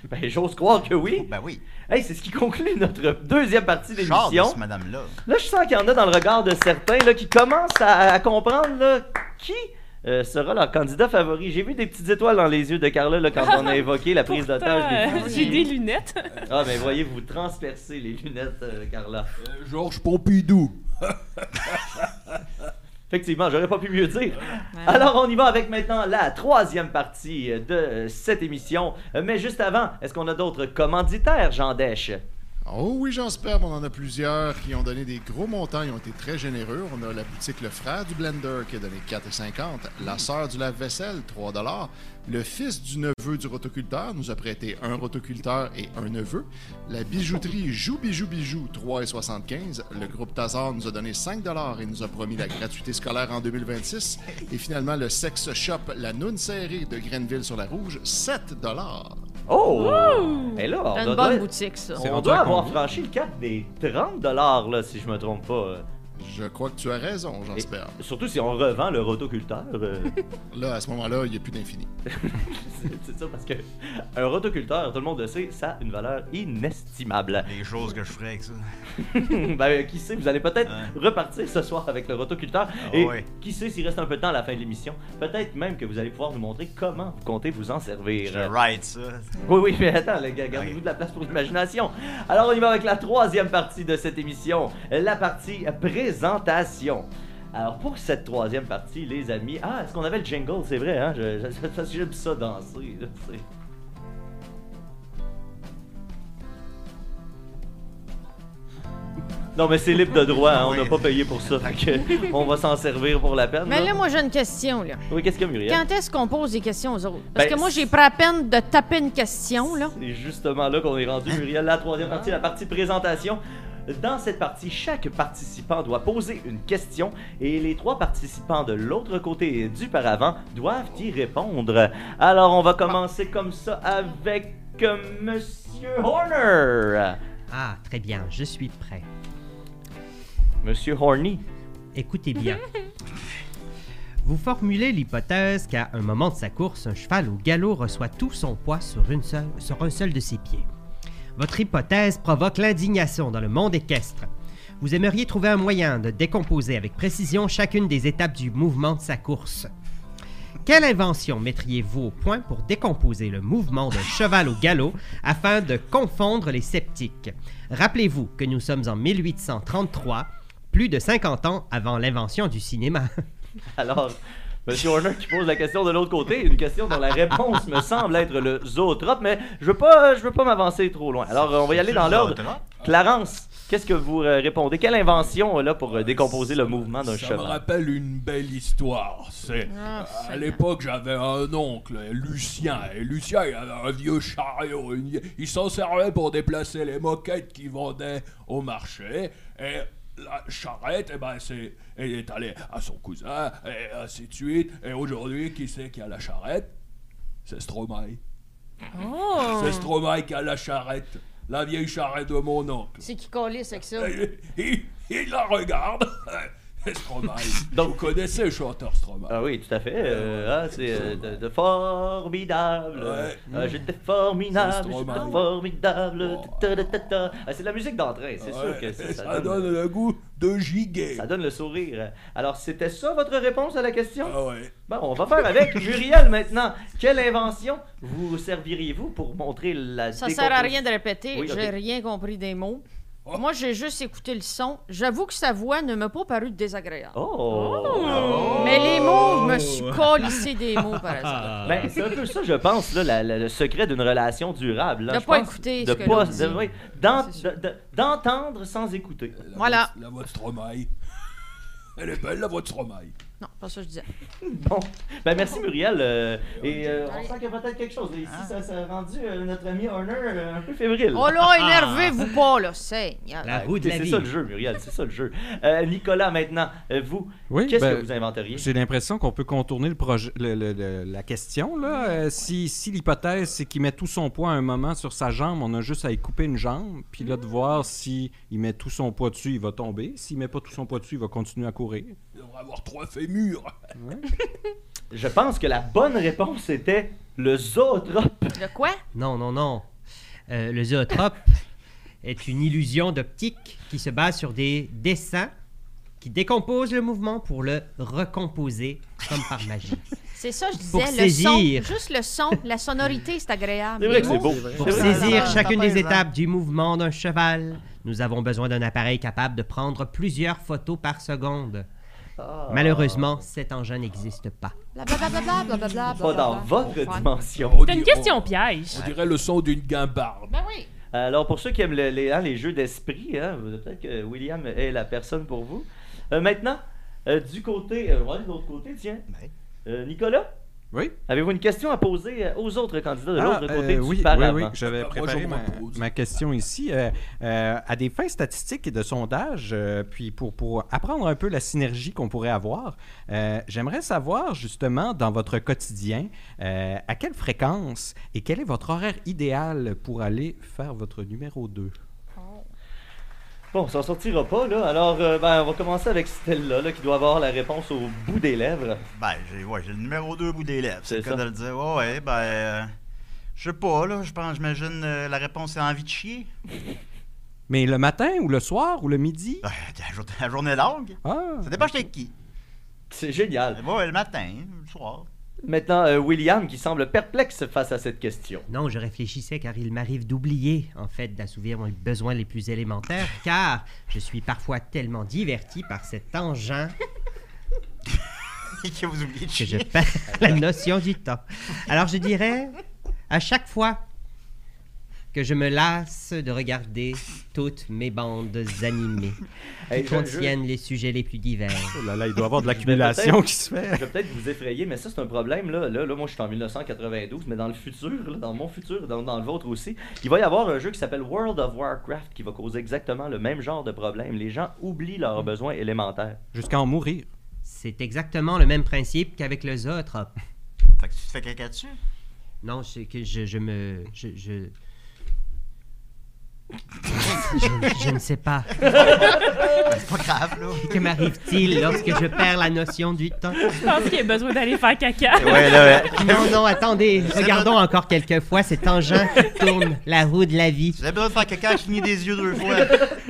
ben, j'ose croire que oui. Ben oui. Hey, c'est ce qui conclut notre deuxième partie de d'émission. ce madame-là. Là, je sens qu'il y en a dans le regard de certains là, qui commencent à, à comprendre là, qui euh, sera leur candidat favori. J'ai vu des petites étoiles dans les yeux de Carla là, quand on a [LAUGHS] évoqué la prise d'otage des euh. J'ai des lunettes. Ah, ben voyez, vous transpercez les lunettes, euh, Carla. Euh, Georges Pompidou. [LAUGHS] Effectivement, j'aurais pas pu mieux dire. Alors, on y va avec maintenant la troisième partie de cette émission. Mais juste avant, est-ce qu'on a d'autres commanditaires, Jean Dèche? Oh oui, j'en sperme, on en a plusieurs qui ont donné des gros montants, ils ont été très généreux. On a la boutique Le Frère du Blender qui a donné 4,50, la sœur du lave-vaisselle, 3 le fils du neveu du rotoculteur nous a prêté un rotoculteur et un neveu, la bijouterie [LAUGHS] Jou Bijou Bijou, 3,75, le groupe Tazar nous a donné 5 et nous a promis la gratuité scolaire en 2026, et finalement le sex shop La Noune Serrée de Grenville sur la Rouge, 7 Oh! Et là, on C'est doit- une bonne boutique, ça. On doit avoir franchi le cap des 30 là, si je me trompe pas. Je crois que tu as raison, j'en Et espère. surtout si on revend le rotoculteur. euh, [LAUGHS] Là, à ce moment-là, il n'y a plus d'infini. c'est [LAUGHS] c'est ça, parce que un rotoculteur, tout le monde le sait, ça a une valeur inestimable. Les choses que je ferais avec ça. [LAUGHS] ben, qui sait, vous allez peut-être repartir ce soir avec le rotoculteur. Ah et ouais. qui sait s'il reste un peu de temps à la fin de l'émission. Peut-être même que vous allez pouvoir nous montrer comment vous comptez vous en servir. Je ride ça. Oui, oui, mais attends, les gars, gardez-vous de la place pour l'imagination. Alors, on y va avec la troisième partie de cette émission, la partie présentation. Alors, pour cette troisième partie, les amis. Ah, est-ce qu'on avait le jingle? C'est vrai, hein? Je, je- Parce que j'aime ça danser. là, tu sais. Non, mais c'est libre de droit, hein, on n'a pas payé pour ça. fait que [LAUGHS] on va s'en servir pour la peine. Mais là, moi, j'ai une question, là. Oui, qu'est-ce qu'il y a, Muriel? Quand est-ce qu'on pose des questions aux autres? Parce Ben, que moi, j'ai pris à peine de taper une question, là. C'est justement là qu'on est rendu, Muriel. La troisième partie, la partie présentation. Dans cette partie, chaque participant doit poser une question et les trois participants de l'autre côté du paravent doivent y répondre. Alors, on va commencer comme ça avec euh, Monsieur Horner. Ah, très bien, je suis prêt. Monsieur Horny. Écoutez bien. [LAUGHS] Vous formulez l'hypothèse qu'à un moment de sa course, un cheval au galop reçoit tout son poids sur, une seule- sur un seul de ses pieds. Votre hypothèse provoque l'indignation dans le monde équestre. Vous aimeriez trouver un moyen de décomposer avec précision chacune des étapes du mouvement de sa course. Quelle invention mettriez-vous au point pour décomposer le mouvement d'un cheval au galop afin de confondre les sceptiques? Rappelez-vous que nous sommes en 1833, plus de 50 ans avant l'invention du cinéma. Alors, Monsieur Horner qui pose la question de l'autre côté, une question dont la réponse me semble être le zootrope, mais je veux pas, je veux pas m'avancer trop loin. Alors, on va y aller dans l'ordre. Clarence, qu'est-ce que vous euh, répondez? Quelle invention là pour euh, décomposer le mouvement d'un Ça me cheval? rappelle une belle histoire. C'est Ah, à l'époque j'avais un oncle, Lucien. Et Lucien il avait un vieux chariot. une- Il s'en servait pour déplacer les moquettes qu'il vendait au marché. Et la charrette, eh ben c'est, elle est allée à son cousin et ainsi de suite. Et aujourd'hui, qui c'est qui a la charrette? C'est Stromae. Oh! C'est Stromae qui a la charrette. La vieille charrette de mon oncle. C'est qui calisse avec ça? Et- Il, il la regarde. [LAUGHS] [LAUGHS] Stromae. Donc- vous connaissez le chanteur Stromae. Ah oui, tout à fait. euh, ah, c'est euh, de, de formidable. Ouais. Ah, j'étais formidable, C'est j'étais Stromae. formidable. Oh. ta, ta, ta, ta. Ah, c'est de la musique d'entrain, c'est sûr que ça, ça, ça donne... le goût de giga. ça donne le sourire. Alors, c'était ça votre réponse à la question? Ah ouais. Bon, on va faire avec [LAUGHS] Muriel maintenant. Quelle invention vous serviriez-vous pour montrer la Ça sert à rien de répéter. Oui, ok. J'ai rien compris des mots. Oh. Moi, j'ai juste écouté le son. J'avoue que sa voix ne m'a pas paru désagréable. Oh! Mais les mots, je me suis collissé des mots, par [LAUGHS] exemple. Ben, c'est un peu ça, je pense, là, la- la- le secret d'une relation durable. là. De Je pas pense écouter de ce que pas- de- oui, de- D'entendre sans écouter. La Voilà. La voix de Stromae. Elle est belle, la voix de Stromae. Non, pas ça que je disais. [LAUGHS] Bon, ben merci Muriel. euh, et euh, on sent qu'il y a peut-être quelque chose. Ici, ça s'est rendu euh, notre ami Horner euh, un peu fébrile. Oh là, énervez-vous pas, là, Seigneur. La Ah, roue de écoutez, la C'est ça le jeu, Muriel, c'est ça le jeu. Euh, Nicolas, maintenant, vous, Oui, qu'est-ce ben, que vous inventeriez? J'ai l'impression qu'on peut contourner le projet, le- le- le- la question. Là. Euh, si si l'hypothèse, c'est qu'il met tout son poids à un moment sur sa jambe, on a juste à y couper une jambe, puis là, de voir s'il met tout son poids dessus, il va tomber. S'il met pas tout son poids dessus, il va continuer à courir. Il devrait avoir trois fémurs. Je pense que la bonne réponse était le zootrope. De quoi? Non, non, non. Euh, le zootrope est une illusion d'optique qui se base sur des dessins qui décomposent le mouvement pour le recomposer comme par magie. C'est ça, je disais, Pour le saisir. son. Juste le son, la sonorité, c'est agréable. C'est vrai que c'est beau. Pour saisir chacune des étapes du mouvement d'un cheval, nous avons besoin d'un appareil capable de prendre plusieurs photos par seconde. Ah. Malheureusement, cet engin n'existe pas. Blablabla, blablabla, Pas dans blablabla. votre dimension. On C'est une question on- piège. On dirait le son d'une guimbarde. Ben oui. Alors, pour ceux qui aiment le- les, hein, les jeux d'esprit, hein, peut-être que William est la personne pour vous. Euh, maintenant, euh, du côté. euh, on va aller de l'autre côté, tiens. Ouais. Euh, Nicolas, Oui? avez-vous une question à poser euh, aux autres candidats de Ah, l'autre euh, côté du oui, oui, oui, j'avais moi, préparé ma, question ici. Euh, euh, à des fins statistiques et de sondage, euh, puis pour, pour apprendre un peu la synergie qu'on pourrait avoir, euh, j'aimerais savoir justement dans votre quotidien, euh, à quelle fréquence et quel est votre horaire idéal pour aller faire votre numéro 2? Bon, ça sortira pas, là. Alors, euh, ben, on va commencer avec Stella, là, qui doit avoir la réponse au bout des lèvres. Ben, j'ai ouais, j'ai le numéro 2 au bout des lèvres. C'est le C'est cas ça. de le dire. Ouais, ouais, ben. euh, je sais pas, là. Je pense, j'imagine, euh, la réponse est envie de chier. [LAUGHS] Mais le matin ou le soir ou le midi? Ben, la, jour- la journée longue. Ah, Ça dépend chez qui. C'est génial. Ouais, le matin, le soir. Maintenant, euh, William, qui semble perplexe face à cette question. Non, je réfléchissais car il m'arrive d'oublier, en fait, d'assouvir mes besoins les plus élémentaires, car je suis parfois tellement diverti par cet engin [LAUGHS] que vous oubliez de que je perds la notion du temps. Alors je dirais, à chaque fois que je me lasse de regarder toutes mes bandes animées qui Hey, je- contiennent les sujets les plus divers. oh là là, il doit y avoir de l'accumulation qui se fait. Je vais peut-être vous effrayer, mais ça, c'est un problème. Là, là, là moi, je suis en 1992, mais dans le futur, là, dans mon futur, dans, dans le vôtre aussi, il va y avoir un jeu qui s'appelle World of Warcraft qui va causer exactement le même genre de problème. Les gens oublient leurs besoins élémentaires. Jusqu'à en mourir. C'est exactement le même principe qu'avec le zootrope. Fait que tu te fais caca dessus? Non, c'est que je, je me... Je, je... ne sais pas. C'est pas grave, là. Que m'arrive-t-il lorsque je perds la notion du temps? Je pense qu'il y a besoin d'aller faire caca. Ouais, là, ouais. Non, non, attendez. Regardons encore quelques fois cet engin qui tourne la roue de la vie. Tu as besoin de faire caca, cligner des yeux deux fois.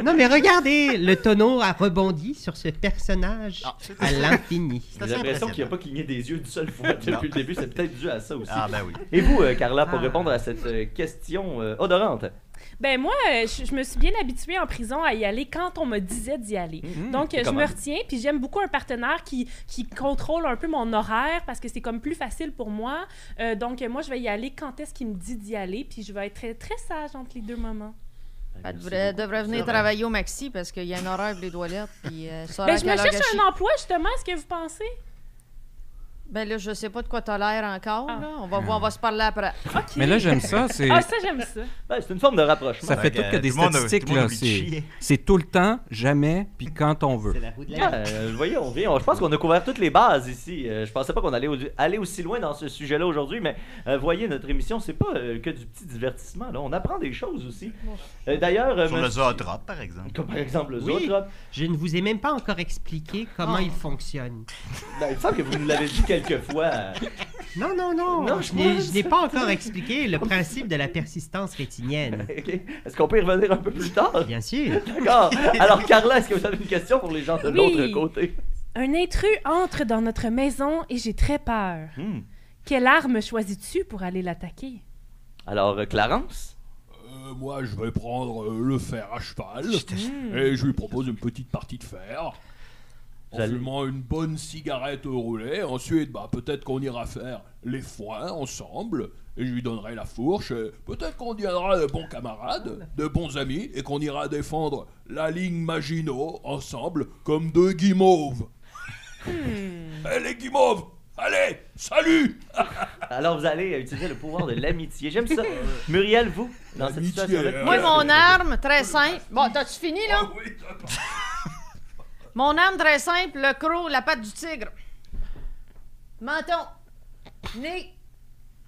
Non, mais regardez, le tonneau a rebondi sur ce personnage Ah, à l'infini. J'ai l'impression qu'il n'a pas cligné des yeux une seule fois depuis le début. C'est peut-être dû à ça aussi. Ah, ben oui. Et vous, euh, Carla, pour Ah. répondre à cette euh, question euh, odorante? Ben moi, euh, je, je me suis bien habituée en prison à y aller quand on me disait d'y aller. Donc, c'est euh, je comment? me retiens, puis j'aime beaucoup un partenaire qui, qui contrôle un peu mon horaire parce que c'est comme plus facile pour moi. Euh, donc, moi, je vais y aller quand est-ce qu'il me dit d'y aller, puis je vais être très, très sage entre les deux moments. Elle devrait, devrait venir travailler au maxi parce qu'il y a un horaire pour les toilettes. Puis, euh, [LAUGHS] ça Ben, je me cherche un emploi, justement, est-ce que vous pensez? Ben là, je sais pas de quoi t'as l'air encore. Ah. là. On va voir, on va se parler après. Mais là, j'aime ça. C'est... Ah, ça, j'aime ça. Ben, c'est une forme de rapprochement. Ça fait Fait tout que que des tout a- statistiques, là. C'est, tout le temps, jamais, puis quand on veut. C'est la roue de la Ah, euh, vous voyez, on vient. je pense qu'on a couvert toutes les bases ici. Euh, je pensais pas qu'on allait au- aller aussi loin dans ce sujet-là aujourd'hui, mais euh, voyez, notre émission, c'est pas euh, que du petit divertissement. Là. On apprend des choses aussi. Euh, D'ailleurs, euh, Sur le zootrope, par exemple. comme par exemple le Oui. zootrope. Je ne vous ai même pas encore expliqué comment Oh. il fonctionne. Ben, il me semble que vous nous l'avez dit [LAUGHS] quelques fois. Non, non, non. Non, je n'ai, je n'ai pas encore expliqué le principe de la persistance rétinienne. [LAUGHS] Ok. Est-ce qu'on peut y revenir un peu plus tard? Bien sûr. D'accord. [LAUGHS] Alors, Carla, est-ce que vous avez une question pour les gens de Oui. l'autre côté? Un intrus entre dans notre maison et j'ai très peur. Hmm. Quelle arme choisis-tu pour aller l'attaquer? Alors, euh, Clarence? Euh, moi, je vais prendre euh, le fer à cheval et je lui propose une petite partie de fer. En allez- fumant une bonne cigarette roulée. Ensuite, bah, peut-être qu'on ira faire les foins ensemble. Et je lui donnerai la fourche. et Peut-être qu'on deviendra de bons camarades, de bons amis, et qu'on ira défendre la ligne Maginot ensemble comme deux guimauves. Eh les guimauves Allez, salut [LAUGHS] Alors, vous allez utiliser le pouvoir de l'amitié. J'aime ça. Muriel, vous, dans cette L'amitié, situation-là? euh, Moi, mon arme, très simple. Bon, t'as-tu fini, là? Ah. Mon arme, très simple, le croc, la patte du tigre. Menton, nez,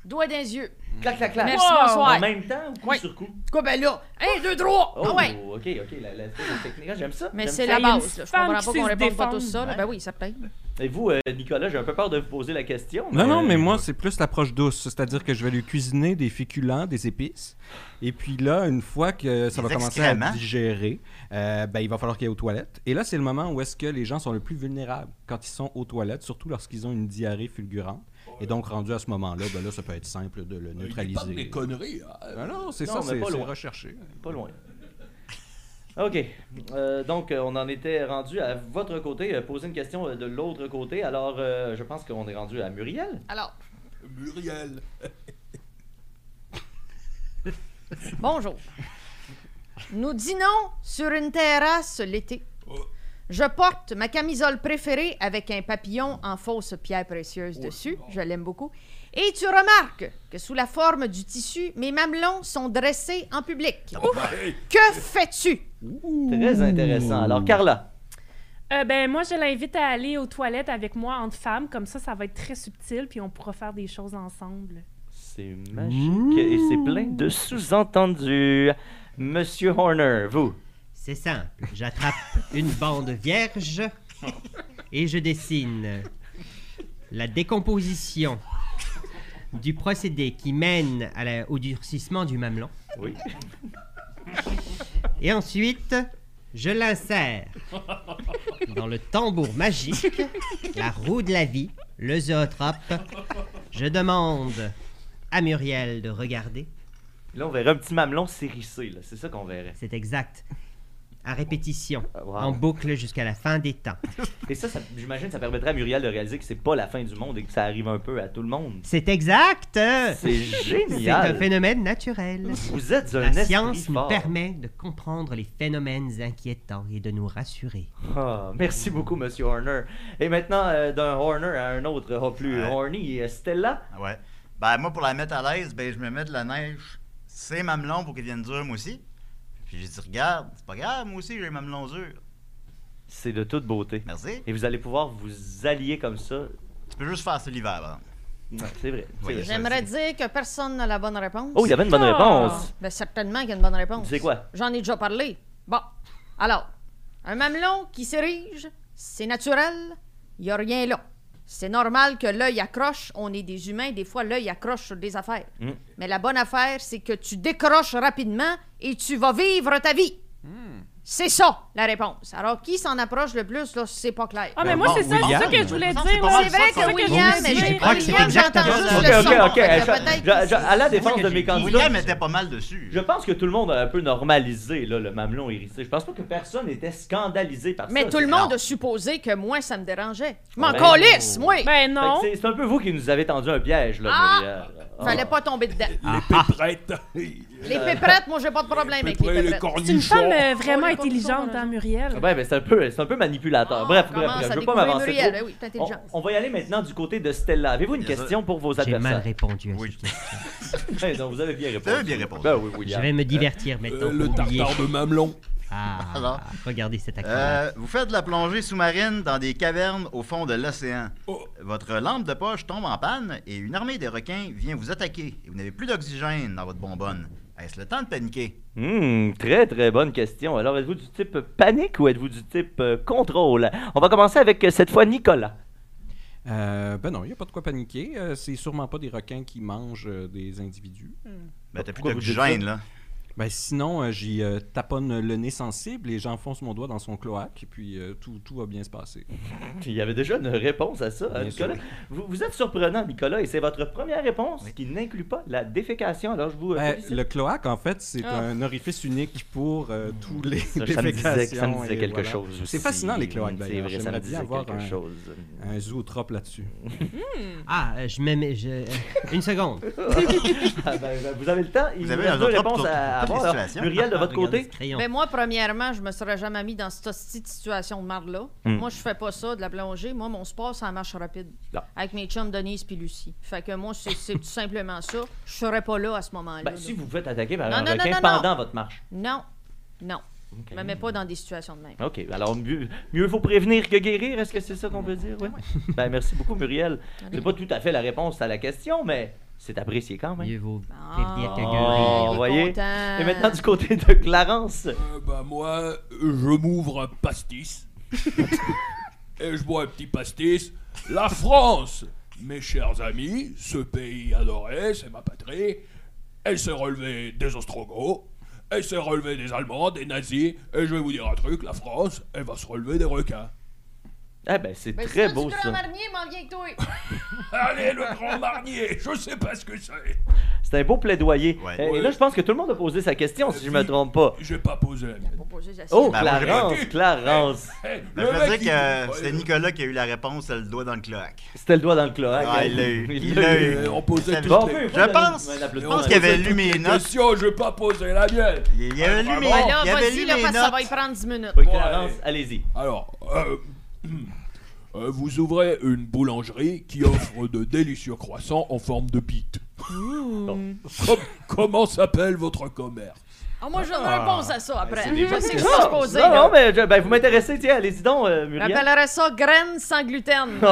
doigt dans les yeux. Clac, clac, clac. Merci, Wow. bonsoir. En même temps ou coup Oui. sur coup? Quoi, ben là, un, deux, trois. Oh, Ah ouais. ok, ok, la, la, la technique, Ah, j'aime ça. Mais j'aime c'est ça. la Il y a une base. là. Je femme comprends qui pas sait qu'on se réponde pas défendre. tous ça. là. Ben oui, certain. Et vous, euh, Nicolas, j'ai un peu peur de vous poser la question. Non, non, mais euh, moi, c'est plus l'approche douce. C'est-à-dire que je vais lui cuisiner des féculents, des épices. Et puis là, une fois que ça Des va commencer excréments. à digérer, euh, ben, il va falloir qu'il aille aux toilettes. Et là, c'est le moment où est-ce que les gens sont le plus vulnérables quand ils sont aux toilettes, surtout lorsqu'ils ont une diarrhée fulgurante. Et donc, rendu à ce moment-là, ben là, ça peut être simple de le Il neutraliser. des conneries. hein. Ah non, c'est ça, c'est pas c'est loin. recherché. Pas loin. OK. Euh, donc, euh, on en était rendu à votre côté. euh, poser une question de l'autre côté. Alors, euh, je pense qu'on est rendu à Muriel. Alors, Muriel. [LAUGHS] bonjour. Nous dînons sur une terrasse l'été. Je porte ma camisole préférée avec un papillon en fausse pierre précieuse dessus. Je l'aime beaucoup. Et tu remarques que sous la forme du tissu, mes mamelons sont dressés en public. Que fais-tu? Très intéressant. Alors, Carla. Euh, ben, moi, je l'invite à aller aux toilettes avec moi entre femmes. Comme ça, ça va être très subtil, puis on pourra faire des choses ensemble. C'est magique et c'est plein de sous-entendus. Monsieur Horner, vous. C'est simple. J'attrape une bande vierge et je dessine la décomposition du procédé qui mène à la- au durcissement du mamelon. Oui. Et ensuite, je l'insère dans le tambour magique, la roue de la vie, le zootrope. Je demande à Muriel de regarder. Là, on verrait un petit mamelon s'hérisser, là. C'est ça qu'on verrait. C'est exact. À répétition, wow. en boucle jusqu'à la fin des temps. [LAUGHS] Et ça, ça j'imagine, ça permettrait à Muriel de réaliser que c'est pas la fin du monde et que ça arrive un peu à tout le monde. C'est exact! C'est [LAUGHS] C'est génial. un phénomène naturel. Vous êtes un La science nous permet de comprendre les phénomènes inquiétants et de nous rassurer. Ah, merci beaucoup, Monsieur Horner. Et maintenant, euh, d'un Horner à un autre, oh, plus Ouais. horny, euh, Stella? Ouais. Ben, moi, pour la mettre à l'aise, ben, je me mets de la neige. C'est mamelon pour qu'ils viennent durs, moi aussi. Puis j'ai dit, regarde, c'est pas grave, moi aussi, j'ai les mamelons durs. C'est de toute beauté. Merci. Et vous allez pouvoir vous allier comme ça. Tu peux juste faire ça l'hiver, par exemple. Ouais, c'est vrai. Oui, J'aimerais dire que personne n'a la bonne réponse. Oh, il y avait une bonne Ah. réponse. Ben, certainement qu'il y a une bonne réponse. C'est quoi? J'en ai déjà parlé. Bon. Alors, un mamelon qui s'érige, c'est naturel, il n'y a rien là. C'est normal que l'œil accroche. On est des humains, des fois, l'œil accroche sur des affaires. Mm. Mais la bonne affaire, c'est que tu décroches rapidement et tu vas vivre ta vie. C'est ça, la réponse. Alors, qui s'en approche le plus, là, c'est pas clair. Ah, mais Ben moi, bon, c'est ça, c'est William. ça que je voulais dire. c'est vrai que William, mais dire. je crois que c'est William, ça. juste Ok, le ok, son. ok. Fait que Je- peut-être je- je- à la défense de j'ai mes dit. candidats, William était pas mal dessus. je pense que tout le monde a un peu normalisé là, le mamelon hérissé. Je pense pas que personne n'était scandalisé par Mais ça. tout le monde Non. a supposé que moi, ça me dérangeait. Je m'en calisse, moi! Ben non. C'est un peu vous qui nous avez tendu un piège, là, Ah! Ah. Fallait pas tomber dedans. Les péprettes. Les péprettes, moi, j'ai pas de problème avec les Péprettes. C'est une femme euh, vraiment intelligente, hein, Muriel. Ouais, ben c'est un peu, c'est un peu manipulateur. Ah, bref, bref, bref, je veux pas m'avancer Muriel? trop. Oui, On, intelligent. on va y aller maintenant du côté de Stella. Avez-vous une question pour vos J'ai mal adversaires? répondu à Oui. cette question. [LAUGHS] Ouais, non, vous avez bien répondu. Vous avez bien répondu. Ben oui, Je vais me divertir maintenant. Euh, le pour oublier. tartare de mamelon. Ah, [LAUGHS] Alors? regardez cet acteur. Euh, vous faites de la plongée sous-marine dans des cavernes au fond de l'océan. Oh. Votre lampe de poche tombe en panne et une armée de requins vient vous attaquer et vous n'avez plus d'oxygène dans votre bonbonne. Est-ce le temps de paniquer? Hmm, très très bonne question. Alors, êtes-vous du type panique ou êtes-vous du type euh, contrôle? On va commencer avec euh, cette fois Nicolas. Euh, ben non, il n'y a pas de quoi paniquer. Euh, c'est sûrement pas des requins qui mangent euh, des individus. Ben, t'as plus Pourquoi vous dites d'oxygène, ça? là. Ben sinon, euh, j'y euh, taponne le nez sensible et j'enfonce mon doigt dans son cloaque et puis euh, tout, tout va bien se passer. [LAUGHS] Il y avait déjà une réponse à ça, hein, Nicolas? Vous, vous êtes surprenant, Nicolas, et c'est votre première réponse qui n'inclut pas la défécation. Alors, je vous Ben, le cloaque, en fait, c'est Ah. un orifice unique pour euh, tous les Ça, ça me disait, ça me défécations disait quelque voilà. chose. C'est fascinant, les cloaques, C'est d'ailleurs. vrai, ça me disait avoir quelque un, chose. un zootrope là-dessus. Ah, euh, je me mets. je- Une seconde. [LAUGHS] Ah, ben, ben, vous avez le temps. Il Vous avez deux autre réponses à avoir. les Alors, situations. Muriel, de votre côté? Mais moi, premièrement, je me serais jamais mis dans cette situation de marde-là. Hmm. Moi, je fais pas ça, de la plongée. Moi, mon sport, c'est la marche rapide. Avec mes chums Denise puis Lucie. Fait que moi, c'est tout simplement ça. Je serais pas là à ce moment-là. Ben, si vous vous faites attaquer par Non, un non, non, requin non, pendant non. votre marche. Non. Non. Mets pas dans des situations de même. OK. Alors, mieux, mieux faut prévenir que guérir. Est-ce que c'est ça qu'on peut dire? Oui. Ben, merci beaucoup, Muriel. C'est pas tout à fait la réponse à la question, mais c'est apprécié quand même. Ah, Oh, est voyez? content. Et maintenant, du côté de Clarence. Euh, ben moi, je m'ouvre un pastis. [LAUGHS] et je bois un petit pastis. La France, mes chers amis, ce pays adoré, c'est ma patrie. Elle s'est relevée des Ostrogoths. Elle s'est relevée des Allemands, des nazis. Et je vais vous dire un truc, la France, elle va se relever des requins. Eh ben, c'est Ben, très beau, ça. grand marnier, m'en avec toi. [LAUGHS] Allez, le grand marnier, je sais pas ce que c'est. C'est un beau plaidoyer. Ouais. Euh, Et là, je pense que tout le monde a posé sa question, si je me trompe pas. J'ai pas posé la mienne. Poser Oh, Ben, Clarence, Clarence. Hey, Ben, le je veux mec, dire il- que Ouais, c'est Nicolas qui a eu la réponse, c'est le doigt dans le cloaque. C'était le doigt dans le cloaque. Ah, hein. il l'a eu. [LAUGHS] Il l'a eu. euh, On posait fait- Bon, les- Je pense- je pense qu'il y avait lu mes les notes. questions, j'ai pas posé la mienne. Il y avait lu Ah, mes. Ben là, vas-y, là, ça va notes. y prendre 10 minutes. Clarence, allez. allez-y. Alors, euh, vous ouvrez une boulangerie qui offre de délicieux croissants en forme de bite. Com- comment s'appelle votre commerce? Ah, moi, je une réponse à ça après. c'est déjà Je sais que je. Non, non, mais je- ben, vous m'intéressez, tiens, allez-y donc, euh, Muriel. J'appellerais ça graines sans gluten. Oh!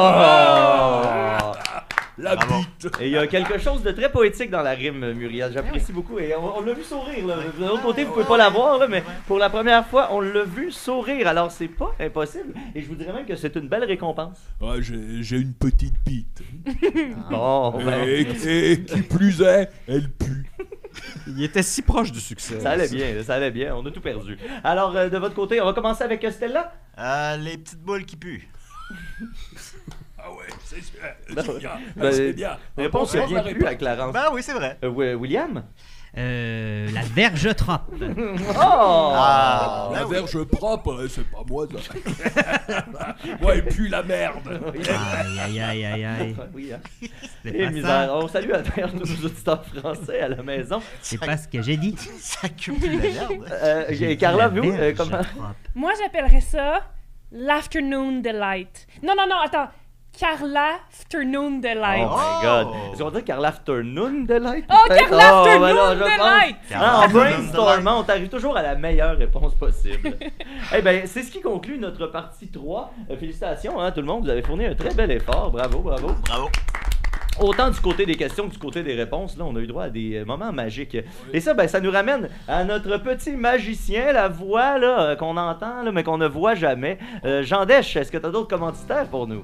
La Bravo. bite. Et il y a quelque chose de très poétique dans la rime, Muriel. J'apprécie beaucoup. Et on, on l'a vu sourire. Là. De l'autre côté, vous pouvez pas la voir, là, mais pour la première fois, on l'a vu sourire. Alors, c'est pas impossible. Et je vous dirais même que c'est une belle récompense. Ouais, j'ai j'ai une petite bite. [LAUGHS] Bon, ben, Et, et qui plus est, elle pue. Il était si proche du succès. ça allait bien, ça allait bien. On a tout perdu. Alors, euh, de votre côté, on va commencer avec Stella? Euh, les petites boules qui puent. Ah ouais, c'est c'est Ben, bien. ben, c'est bien. Réponse On qui pose vient la plus à réponse. Clarence. Ben oui, c'est vrai. Euh, Wi- William? Euh, la verge trope. [LAUGHS] Oh! Ah, La ben oui. verge propre, c'est pas moi ça. [LAUGHS] ouais, elle pue la merde. Aïe, aïe, aïe, aïe, aïe. [LAUGHS] Oui, hein. C'est Et pas misère. ça. On salue à travers nos auditeurs français à la maison. C'est pas ce que j'ai dit. Ça plus la merde. Euh, Carla, la vous, euh, comment? trope. Moi, j'appellerais ça l'afternoon delight. Non, non, non, attends. Carla Afternoon Delight. Oh my god. Est-ce qu'on va dire Carla Afternoon Delight? Oh, peut-être? Carla Oh, ben Afternoon je pense- Delight! Ah, en Afternoon brainstormant, on t'arrive toujours à la meilleure réponse possible. [LAUGHS] eh bien, c'est ce qui conclut notre partie 3. Euh, félicitations, hein, tout le monde. Vous avez fourni un très bel effort. Bravo, bravo. Bravo. Autant du côté des questions que du côté des réponses, là, on a eu droit à des euh, moments magiques. Et ça, ben, ça nous ramène à notre petit magicien, la voix là, euh, qu'on entend, là, mais qu'on ne voit jamais. Euh, Jean est-ce que tu as d'autres commanditaires pour nous?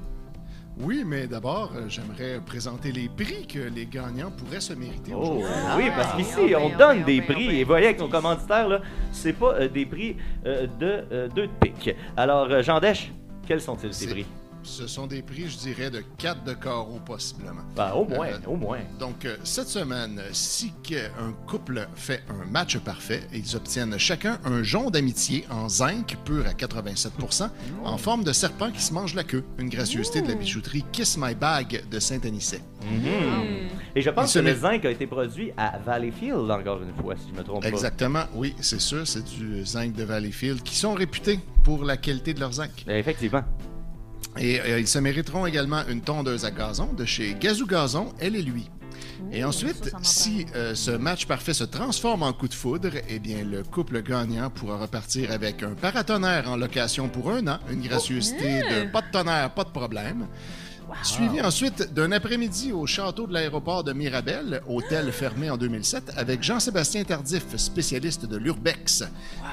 Oui, mais d'abord, euh, j'aimerais présenter les prix que les gagnants pourraient se mériter Oh, aujourd'hui. oui, parce Ah, qu'ici, on donne des prix. Et vous voyez, avec nos commanditaires, là, c'est pas euh, des prix euh, de euh, deux de pique. Alors, euh, Jean Dèche, quels sont-ils ces C'est- prix? Ce sont des prix, je dirais, de 4 de carreau, possiblement. Ben, au moins, Euh, au moins. Donc, euh, cette semaine, si un couple fait un match parfait, ils obtiennent chacun un jonc d'amitié en zinc pur à 87% en forme de serpent qui se mange la queue. Une gracieuseté de la bijouterie Kiss My Bag de Saint-Anicet. Mhm. Et je pense que le zinc a été produit à Valleyfield, encore une fois, si je me trompe pas. Exactement, oui, c'est sûr, c'est du zinc de Valleyfield qui sont réputés pour la qualité de leur zinc. Effectivement. Et euh, ils se mériteront également une tondeuse à gazon de chez Gazou Gazon, elle et lui. Et ensuite, ça, ça m'en si euh, ce match parfait se transforme en coup de foudre, eh bien, le couple gagnant pourra repartir avec un paratonnerre en location pour un an, une gracieuseté de pas de tonnerre, pas de problème. Suivi ensuite d'un après-midi au château de l'aéroport de Mirabel, hôtel fermé en 2007, avec Jean-Sébastien Tardif, spécialiste de l'urbex.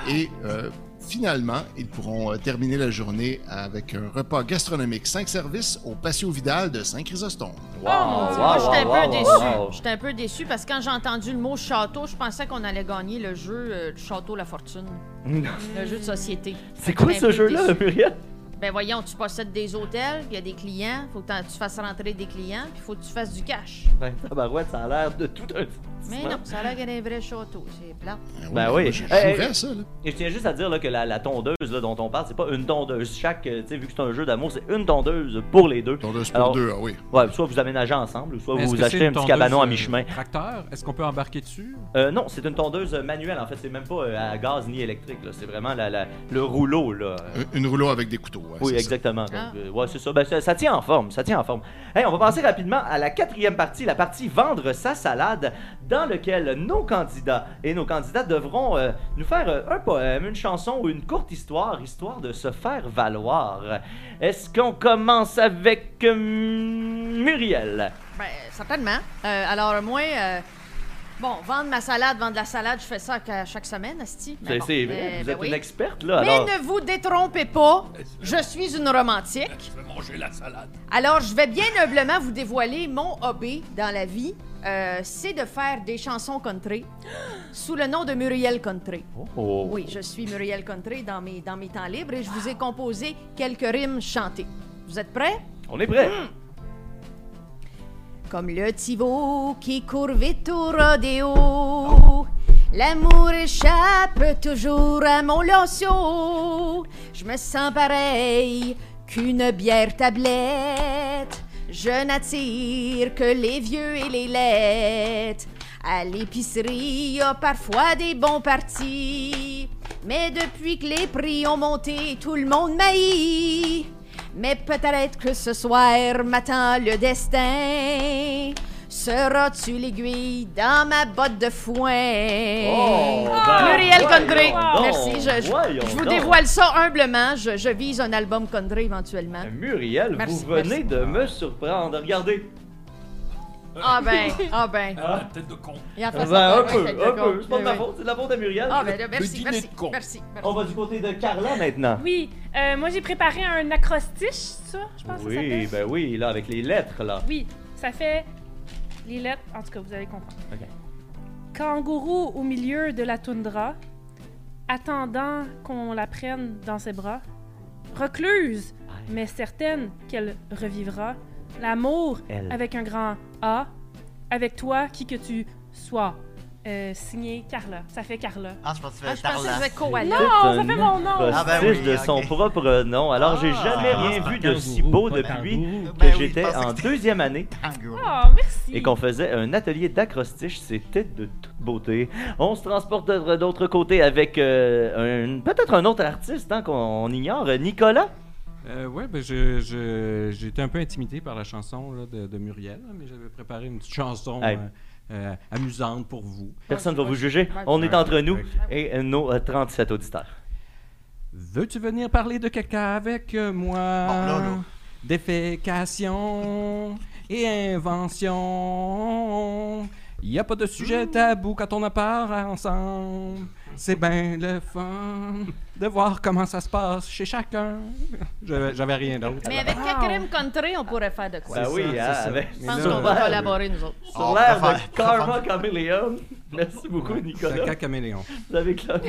Et euh, finalement, ils pourront euh, terminer la journée avec un repas gastronomique 5 services au Patio Vidal de Saint-Chrysostome. Wow, Oh mon Dieu, wow, moi, j'étais un peu wow, déçu. wow. J'étais un peu déçu parce que quand j'ai entendu le mot château, je pensais qu'on allait gagner le jeu euh, du Château La Fortune. le jeu de société. C'est quoi ce jeu-là. Muriel? Ben voyons, tu possèdes des hôtels, puis il y a des clients, faut que tu fasses rentrer des clients, puis faut que tu fasses du cash. Ben, tabarouette, ça a l'air de tout un Mais non, ça a l'air qu'il y a un vrai château, c'est plate. Ben oui. moi, Je Hey, hey, ça, là. Et je tiens juste à dire là, que la, la tondeuse là, dont on parle, c'est pas une tondeuse. Chaque, euh, tu sais, vu que c'est un jeu d'amour, c'est une tondeuse pour les deux. Tondeuse pour Alors, deux, ah oui. Ouais, soit vous aménagez ensemble, soit vous achetez un petit cabanon à euh, mi-chemin. Tracteur, est-ce qu'on peut embarquer dessus? Euh, non, c'est une tondeuse manuelle en fait, c'est même pas euh, à gaz ni électrique. C'est vraiment la, la- le rouleau. Là. Une- Une rouleau avec des couteaux. ouais, Oui, ça. exactement. Donc, Ah. ouais, c'est ça. Ben, ça. ça tient en forme. Ça tient en forme. Hey, on va passer rapidement à la quatrième partie, la partie vendre sa salade, dans lequel nos candidats et nos candidates devront euh, nous faire euh, un poème, une chanson ou une courte histoire, histoire de se faire valoir. Est-ce qu'on commence avec euh, Muriel? Ben, certainement. Euh, alors, moi, euh, bon, vendre ma salade, vendre la salade, je fais ça à chaque semaine, Asti. Mais C'est bon, c'est vrai, euh, vous ben êtes oui. une experte là. Mais alors... ne vous détrompez pas, je suis une romantique. Je vais manger la salade. Alors, je vais bien humblement vous dévoiler mon hobby dans la vie. Euh, c'est de faire des chansons country sous le nom de Muriel Country. Oh. Oui, je suis Muriel Country dans mes, dans mes temps libres et je vous ai composé quelques rimes chantées. Vous êtes prêts? On est prêt. Comme le veau qui court vite au rodéo. L'amour échappe toujours à mon lanceau. Je me sens pareil qu'une bière tablette. Je n'attire que les vieux et les lettres. À l'épicerie, y a parfois des bons partis. Mais depuis que les prix ont monté, tout le monde m'haït. Mais peut-être que ce soir m'attend le destin. Seras-tu l'aiguille dans ma botte de foin? Oh, ben, Muriel Condré. Merci. Je, je- vous donc. dévoile ça humblement. Je, je vise un album Condré éventuellement. Muriel, Merci, vous venez merci. de me surprendre. Regardez. Ah ben, ah ben. Ah. Tête de con. Il en fait Ben, un peu, un con. peu. C'est pas de ma faute, c'est de la faute à Muriel. Ah ben là, merci, dîner merci, de con. merci, merci. On va du côté de Carla maintenant. Oui, euh, moi j'ai préparé un acrostiche, ça, je pense que ça Oui, s'appelle. ben oui, là, avec les lettres, là. Oui, ça fait les lettres, en tout cas, vous allez comprendre. Ok. Kangourou au milieu de la toundra, attendant qu'on la prenne dans ses bras. Recluse, mais certaine qu'elle revivra. L'amour avec un grand A, avec toi, qui que tu sois. Euh, signé Carla. Ça fait Carla. Ah, je pense que tu Ah, fais je pensais que je koala. Non, ça fait mon nom. Ah, ben oui, de son propre nom. Alors, j'ai Ah, jamais ça rien vu de si beau depuis que Ben oui, j'étais en deuxième année. Oh, merci. et qu'on faisait un atelier d'acrostiche. C'était de toute beauté. On se transporte de- d'autre côté avec euh, peut-être un autre artiste hein, qu'on ignore, Nicolas? Euh, ouais, ben je, je- j'ai été un peu intimidé par la chanson là, de, de Muriel, mais j'avais préparé une petite chanson Hey. euh, euh, amusante pour vous. Personne ne va vous juger. On est entre nous et euh, nos euh, 37 auditeurs. Veux-tu venir parler de caca avec euh, moi? Là. Défécation et invention. Y a pas de sujet tabou quand on a part ensemble. C'est bien le fun de voir comment ça se passe chez chacun. J'avais j'avais rien d'autre. Mais avec Wow. Kakrim Country, on pourrait faire de quoi? Ben C'est oui, ça, hein, c'est ça. avec- Je pense qu'on va l'air- collaborer, nous autres. Sur l'air va de Karma Chameleon. Merci beaucoup, Nicolas. Caca caméléon. Vous avez, cla-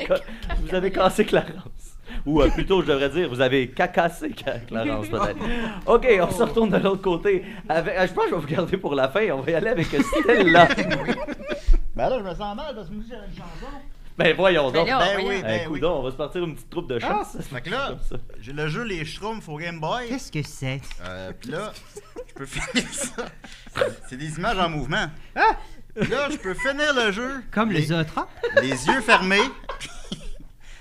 vous avez cassé Clarence. Ou euh, plutôt, je devrais dire, vous avez cacassé Ca- Clarence, peut-être. [LAUGHS] OK, on se retourne de l'autre côté. Avec, ah, je pense que je vais vous garder pour la fin. On va y aller avec Stella. [LAUGHS] [LAUGHS] Ben là, je me sens mal parce que moi, j'ai une chanson. Ben voyons Ben donc. là, Ben voyons. oui, ben oui. on va se partir une petite troupe de. Ah, fait que là, le jeu Les Schtroumpfs au Game Boy. Qu'est-ce que c'est? Euh, puis là, je peux finir ça. C'est- des images en mouvement. Ah! Puis là, je peux finir le jeu. Comme les, les autres? les yeux fermés.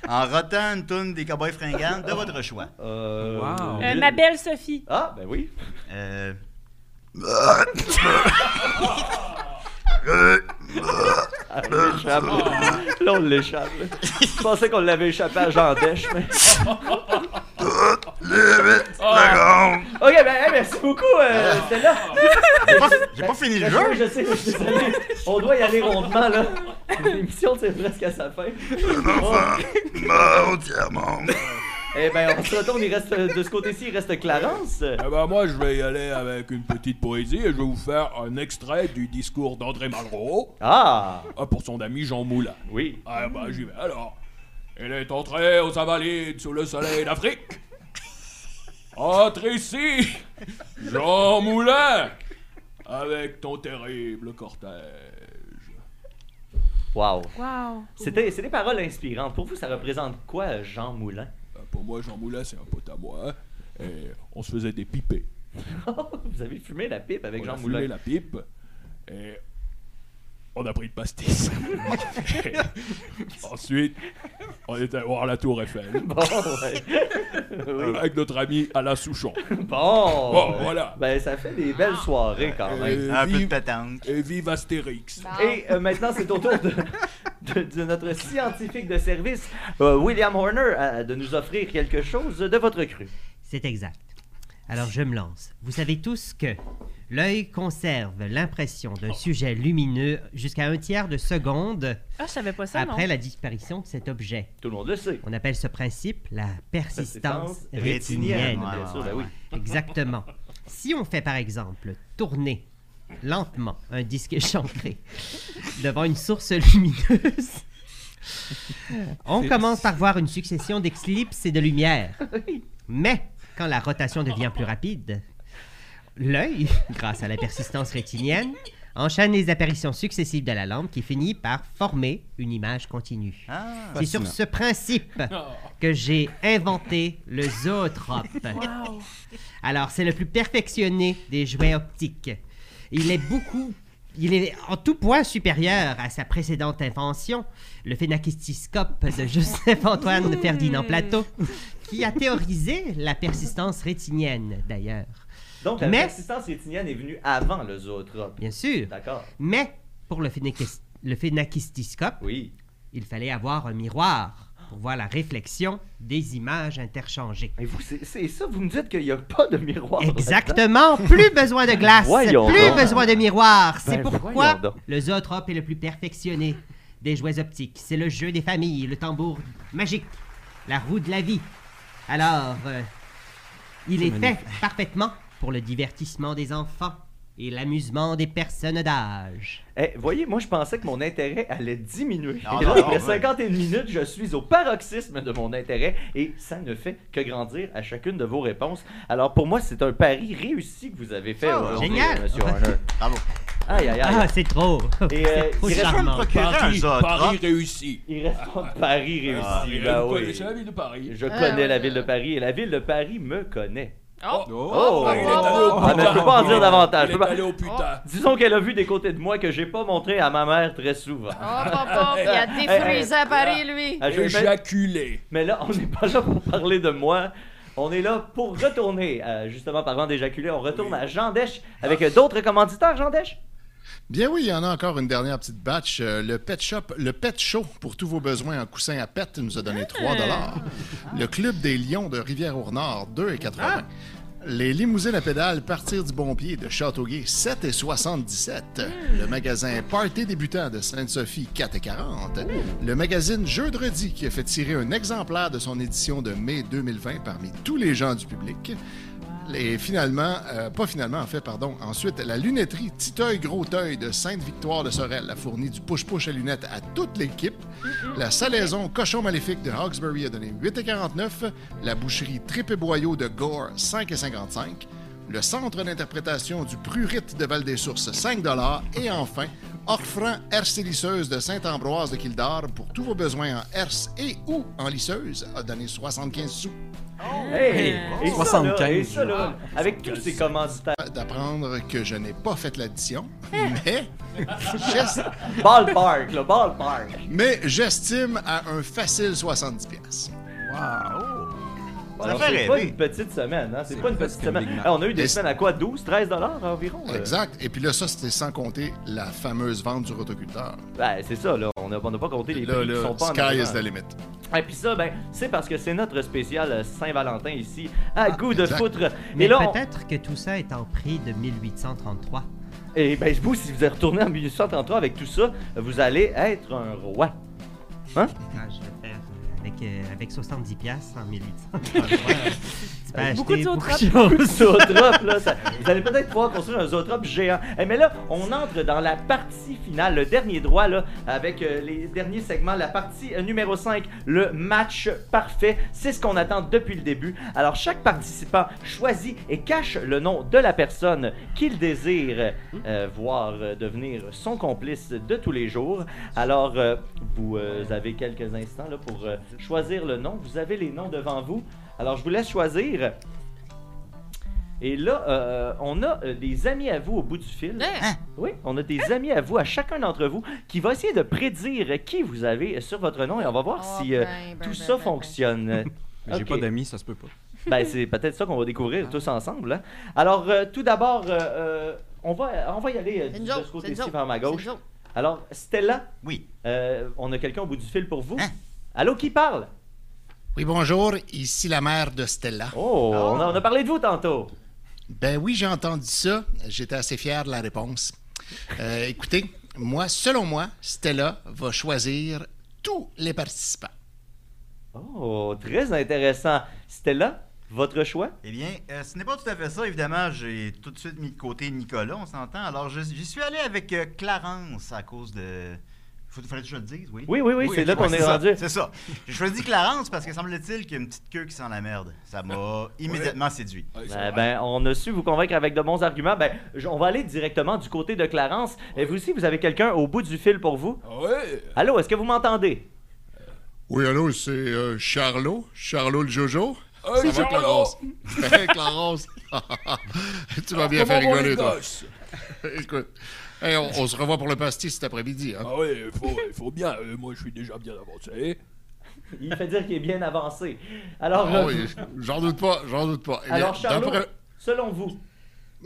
en rotant une toune des Cowboys fringants de votre choix. Euh, Wow. Euh, ma belle Sophie. Ah, ben oui. Euh. [LAUGHS] Ah, on l'échappe. Là, on l'échappe. là. Je pensais qu'on l'avait échappé à Jean Dèche, mais... OK, ben, hey, merci beaucoup, euh, Stella. J'ai pas, j'ai pas fini le Je, jeu. je sais, je suis désolé. On doit y aller rondement, là. L'émission, c'est presque à sa fin. Eh ben, on se retourne, il reste, de ce côté-ci, il reste Clarence. Eh ben moi, je vais y aller avec une petite poésie et je vais vous faire un extrait du discours d'André Malraux Ah, ah, pour son ami Jean Moulin. oui. Ah bah j'y vais alors. Il est entré aux Invalides sous le soleil d'Afrique. Entre ici, Jean Moulin, avec ton terrible cortège. Wow. Wow. C'était, c'est des paroles inspirantes. Pour vous, ça représente quoi, Jean Moulin? Pour moi, Jean Moulin, c'est un pote à moi. Et on se faisait des pipés. [LAUGHS] vous avez fumé la pipe avec on Jean a fumé Moulin. la pipe. Et on a pris de pastis. [LAUGHS] Ensuite, on est allé voir la Tour Eiffel. [LAUGHS] Bon, ouais. Oui. Avec notre ami Alain Souchon. Bon. Bon, voilà. Ben, ça fait des belles soirées quand même. Et Un peu de vive, pétanque. et vive Astérix. Et euh, maintenant, c'est au tour de, de- de notre scientifique de service, euh, William Horner, euh, de nous offrir quelque chose de votre cru. C'est exact. Alors je me lance. Vous savez tous que l'œil conserve l'impression d'un sujet lumineux jusqu'à un tiers de seconde Ah, je savais pas ça, après non? la disparition de cet objet. Tout le monde le sait. On appelle ce principe la persistance Persistance rétinienne. Ouais, ouais, ben. Exactement. Si on fait par exemple tourner lentement un disque échancré [LAUGHS] devant une source lumineuse, on commence par voir une succession d'éclipses et de lumière. [LAUGHS] Mais quand la rotation devient plus rapide, l'œil, [LAUGHS] grâce à la persistance rétinienne, enchaîne les apparitions successives de la lampe qui finit par former une image continue. Ah, C'est sur ce principe que j'ai inventé le zootrope. Wow. Alors, c'est le plus perfectionné des jouets optiques. Il est beaucoup. Il est en tout point supérieur à sa précédente invention, le phénakistiscope de Joseph-Antoine Ferdinand Plateau, qui a théorisé la persistance rétinienne, d'ailleurs. Donc, la Mais- persistance rétinienne est venue avant le zootrope. Bien sûr. D'accord. Mais pour le phénakistiscope, Oui. il fallait avoir un miroir pour voir la réflexion des images interchangées. Mais vous, c'est ça, vous me dites qu'il n'y a pas de miroir. Exactement. Plus besoin de glace, Voyons plus donc. besoin de miroir. C'est Ben, pourquoi le zootrope est le plus perfectionné des jouets optiques. C'est le jeu des familles, le tambour magique, la roue de la vie. Alors, euh, il est fait parfaitement pour le divertissement des enfants et l'amusement des personnes d'âge. Eh, voyez, moi, je pensais que mon intérêt allait diminuer. Non, et là, non, après non, ouais. 51 minutes, je suis au paroxysme de mon intérêt et ça ne fait que grandir à chacune de vos réponses. Alors, pour moi, c'est un pari réussi que vous avez fait Ah, aujourd'hui, génial. Monsieur. [LAUGHS] Bravo. Aïe, aïe, aïe. Ah, c'est trop. Et, euh, [LAUGHS] C'est trop il reste me procurer un Paris. Paris réussi. Il reste un pari réussi. Ah, Et là, là, vous oui. connaissez la ville de Paris. Je Ah, connais la ville de Paris et la ville de Paris me connaît. Oh! Oh! Ah, est allé au Ah, mais je peux pas en dire davantage. Il je peux est pas- allé au putain. Disons qu'elle a vu des côtés de moi que j'ai pas montré à ma mère très souvent. Oh, papa, il a défrisé à Paris, lui. Ah, Éjaculé. Mais là, on n'est pas là pour parler de moi. On est là pour retourner, euh, justement, parlant d'éjaculer, on retourne à Jean Dèche avec d'autres commanditaires, Jean Dèche. Bien oui, il y en a encore une dernière petite batch. Euh, le Pet Shop, le Pet Show pour tous vos besoins en coussin à pet nous a donné 3 dollars. Le Club des Lions de Rivière-au-Nord, 2,80. Les limousines à pédales Partir du Bon Pied de Châteauguay, 7,77. Le magasin Party débutant de Sainte-Sophie, 4,40. Le magazine Jeudredi qui a fait tirer un exemplaire de son édition de mai 2020 parmi tous les gens du public. Et finalement, euh, pas finalement, en fait, pardon. Ensuite, la lunetterie Titeuil Gros Teuil de Sainte-Victoire de Sorel a fourni du push-push à lunettes à toute l'équipe. La salaison Cochon Maléfique de Hawkesbury a donné 8,49. La boucherie Tripé Boyau de Gore, 5,55. Le centre d'interprétation du Prurite de Val-des-Sources, 5 Et enfin, Orfranc Herse lisseuse de Saint-Ambroise de Kildare pour tous vos besoins en herse et ou en lisseuse a donné 75 sous. Hey, et ça, 75, là, et ça, là, avec tous ces commanditaires. d'apprendre que je n'ai pas fait l'addition, mais j'est- Ballpark, là, ballpark. mais j'estime à un facile 70 pièces. Ça Alors, fait c'est pas une petite semaine, hein? C'est C'est pas une petite semaine. Ah, on a eu des semaines à quoi? 12, 13 dollars environ? euh? Exact. Et puis là, ça, c'était sans compter la fameuse vente du rotoculteur. Ben, c'est ça, là. On n'a on n'a pas compté les Là, prix qui là, sont pas en sky is the limit. Et puis ça, ben, c'est parce que c'est notre spécial euh, Saint-Valentin ici, à goût de exact. foutre. Mais Et là, on- peut-être que tout ça est en prix de 1833. Et ben, vous, si vous êtes retourné en 1833 avec tout ça, vous allez être un roi. Ah, je vais avec, euh, avec 70 piastres en 1833. [LAUGHS] tu peux acheter Beaucoup de beaucoup zootrope. de choses. Zootrope, là, ça- vous allez peut-être pouvoir construire un zootrope géant. Eh, mais là, on entre dans la partie finale, le dernier droit, là, avec euh, les derniers segments, la partie euh, numéro 5, le match parfait. C'est ce qu'on attend depuis le début. Alors, chaque participant choisit et cache le nom de la personne qu'il désire euh, voir euh, devenir son complice de tous les jours. Alors, euh, vous euh, avez quelques instants là, pour euh, choisir le nom. Vous avez les noms devant vous. Alors, je vous laisse choisir. Et là, euh, on a euh, des amis à vous au bout du fil. Hein? Oui, on a des amis à vous, à chacun d'entre vous, qui va essayer de prédire qui vous avez sur votre nom et on va voir Oh, si euh, ben, ben, tout ben, ça ben, ben. fonctionne. [LAUGHS] Mais J'ai Ok. pas d'amis, ça se peut pas. Ben, c'est peut-être ça qu'on va découvrir tous ensemble. hein. Alors, euh, tout d'abord, euh, euh, on, va, on va y aller euh, C'est de ce côté-ci vers ma gauche. Alors, Stella, Oui. euh, on a quelqu'un au bout du fil pour vous. Hein? Allô, qui parle? Oui, bonjour, ici la mère de Stella. Oh, on, a, on a parlé de vous tantôt. Ben oui, j'ai entendu ça. J'étais assez fier de la réponse. Euh, écoutez, moi, selon moi, Stella va choisir tous les participants. Oh, très intéressant. Stella, votre choix? Eh bien, euh, ce n'est pas tout à fait ça. Évidemment, j'ai tout de suite mis de côté Nicolas, on s'entend. Alors, je- j'y suis allé avec euh, Clarence à cause de Faut, fallait que je le dise, oui? Oui, oui, oui, c'est là qu'on est rendu. C'est ça. J'ai choisi Clarence parce que semble-t-il qu'il y a une petite queue qui sent la merde. Ça m'a immédiatement séduit. Ben, ben, on a su vous convaincre avec de bons arguments. Ben, je- on va aller directement du côté de Clarence. Et vous aussi, vous avez quelqu'un au bout du fil pour vous? Ah ouais? Allô, est-ce que vous m'entendez? Oui, allô, c'est euh, Charlot? Charlot le Jojo? Hey, Ça va, Charlot! Clarence? [LAUGHS] Hey, Clarence! [LAUGHS] tu vas bien faire Comment vont rigoler, les toi. [LAUGHS] Écoute, hey, on, on se revoit pour le pastis cet après-midi. Hein? Ah oui, il faut, il faut bien. euh, moi, je suis déjà bien avancé. Il fait dire qu'il est bien avancé. Alors, Ah euh, oui, j'en doute pas, j'en doute pas. Eh alors Charlot, d'après- selon vous,